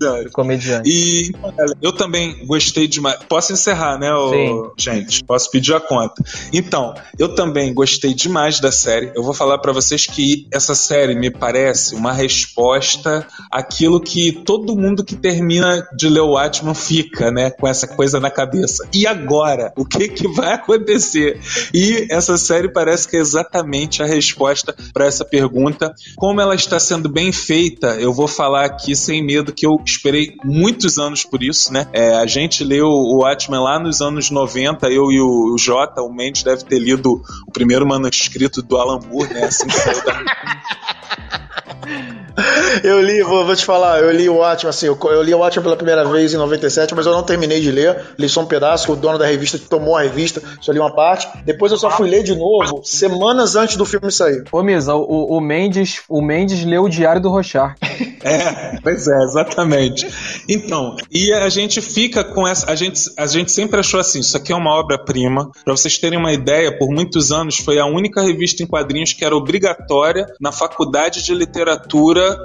Né? Comediante. E eu também gostei demais. Posso encerrar, né, ô, gente? Posso pedir a conta. Então, eu também gostei demais da série. Eu vou falar para vocês que essa série me parece uma resposta àquilo que todo mundo que termina de ler o Atman fica, né, com essa coisa na cabeça. E agora? O que que vai acontecer? E essa série parece que é exatamente a resposta para essa pergunta. Como ela está sendo bem feita, eu vou falar aqui sem medo que eu esperei muitos anos por isso, né? É, a gente leu o Watchmen lá nos anos 90, eu e o, Jota, o Mendes deve ter lido o primeiro manuscrito do Alan Moore, né? Assim saiu da eu li, vou, vou, te falar, eu li o Watchmen, assim, eu, eu, li o Watchmen pela primeira vez em 97, mas eu não terminei de ler, li só um pedaço, o dono da revista tomou a revista, só li uma parte, depois eu só fui ler de novo, semanas antes do filme sair. Ô Misa, o, o, Mendes, o Mendes leu o Diário do Rochar. É, pois é, exatamente. Então, e a gente fica com essa, a gente, a gente sempre achou assim, isso aqui é uma obra-prima, para vocês terem uma ideia, por muitos anos foi a única revista em quadrinhos que era obrigatória na faculdade de literatura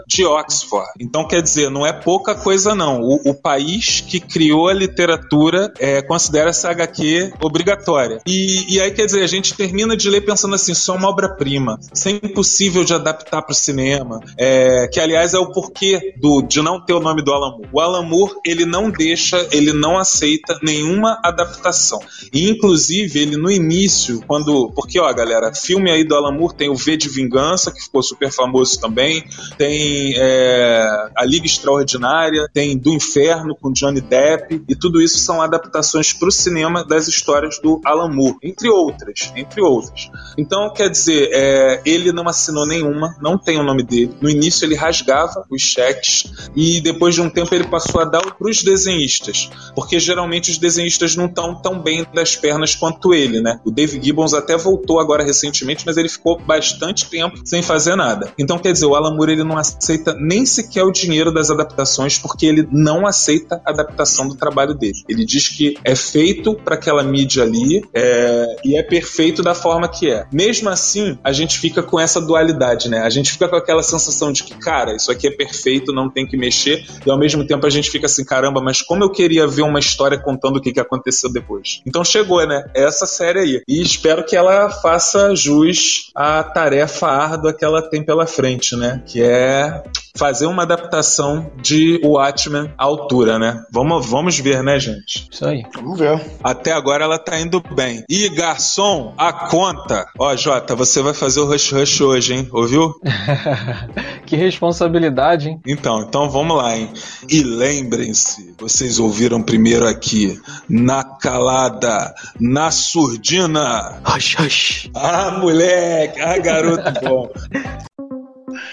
de Oxford. Então, quer dizer, não é pouca coisa, não. O, o país que criou a literatura é, considera essa HQ obrigatória. E, e, aí, quer dizer, a gente termina de ler pensando assim: isso é uma obra-prima. Isso é impossível de adaptar para o cinema. É, que, aliás, é o porquê do, de não ter o nome do Alan Moore. O Alan Moore, ele não deixa, ele não aceita nenhuma adaptação. E, inclusive, ele no início, quando. Porque, ó, galera, filme aí do Alan Moore tem o V de Vingança, que ficou super famoso também. Tem é, A Liga Extraordinária, tem Do Inferno com Johnny Depp, e tudo isso são adaptações para o cinema das histórias do Alan Moore, entre outras, entre outras. Então, quer dizer, é, ele não assinou nenhuma, não tem o nome dele. No início ele rasgava os cheques e depois de um tempo ele passou a dar para os desenhistas, porque geralmente os desenhistas não estão tão bem das pernas quanto ele, né? O Dave Gibbons até voltou agora recentemente, mas ele ficou bastante tempo sem fazer nada. Então, quer dizer, o Alan Moore ele não aceita nem sequer o dinheiro das adaptações, porque ele não aceita a adaptação do trabalho dele. Ele diz que é feito para aquela mídia ali é, e é perfeito da forma que é. Mesmo assim, a gente fica com essa dualidade, né? A gente fica com aquela sensação de que, cara, isso aqui é perfeito, não tem que mexer, e ao mesmo tempo a gente fica assim, caramba, mas como eu queria ver uma história contando o que, que aconteceu depois. Então chegou, né? Essa série aí. E espero que ela faça jus à tarefa árdua que ela tem pela frente, né? Que é fazer uma adaptação de Watchmen à altura, né? Vamos, vamos ver, né, gente? Isso aí. Vamos ver. Até agora ela tá indo bem. E garçom, a conta. Ó, Jota, você vai fazer o Rush Rush hoje, hein? Ouviu? que responsabilidade, hein? Então, então vamos lá, hein? E lembrem-se, vocês ouviram primeiro aqui, na calada, na surdina. Hush, hush. Ah, moleque! Ah, garoto bom.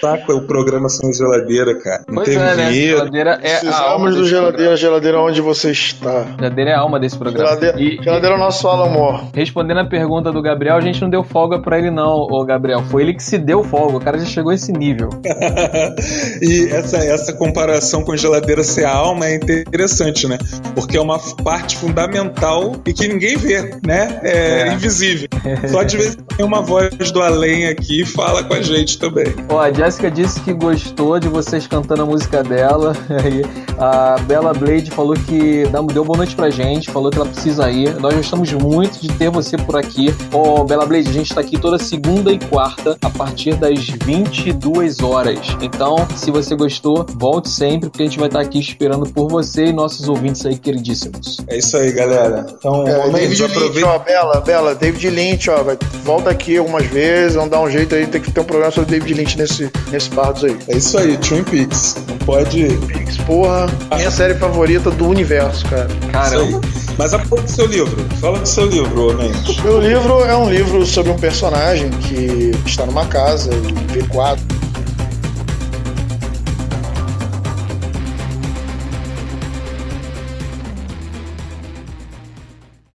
Saco é o programa sem geladeira, cara. Não Pois tem é, né? vinheta. Geladeira é a alma Precisamos do geladeira, geladeira onde você está. programa. Geladeira é a alma desse programa. Geladeira, E- geladeira é o nosso Alan Moore. Respondendo a pergunta do Gabriel, a gente não deu folga pra ele, não, ô Gabriel. Foi ele que se deu folga. O cara já chegou a esse nível. e essa, essa comparação com geladeira ser a alma é interessante, né? Porque é uma parte fundamental e que ninguém vê, né? É, É. invisível. Só de vez em quando tem uma voz do além aqui e fala com a gente também. Ó, a Jéssica disse que gostou de vocês cantando a música dela. Aí a Bella Blade falou que deu boa noite pra gente, falou que ela precisa ir. Nós gostamos muito de ter você por aqui. Ó, Bella Blade, a gente tá aqui toda segunda e quarta, a partir das 22 horas. Então, se você gostou, volte sempre, porque a gente vai estar aqui esperando por você e nossos ouvintes aí queridíssimos. É isso aí, galera. Então, É, David Lynch, aproveita. ó, Bela, Bela, David Lynch, ó, vai, volta aqui algumas vezes, vamos dar um jeito aí, tem que ter um programa sobre David Lynch nesse, nesse Bardos aí. É isso aí, Twin Peaks. Não pode. Pix, porra, minha série favorita do universo, cara. Cara, Isso aí. Mas a pouco do seu livro. Fala do seu livro, Mendes. Meu livro é um livro sobre um personagem que está numa casa e vê quadros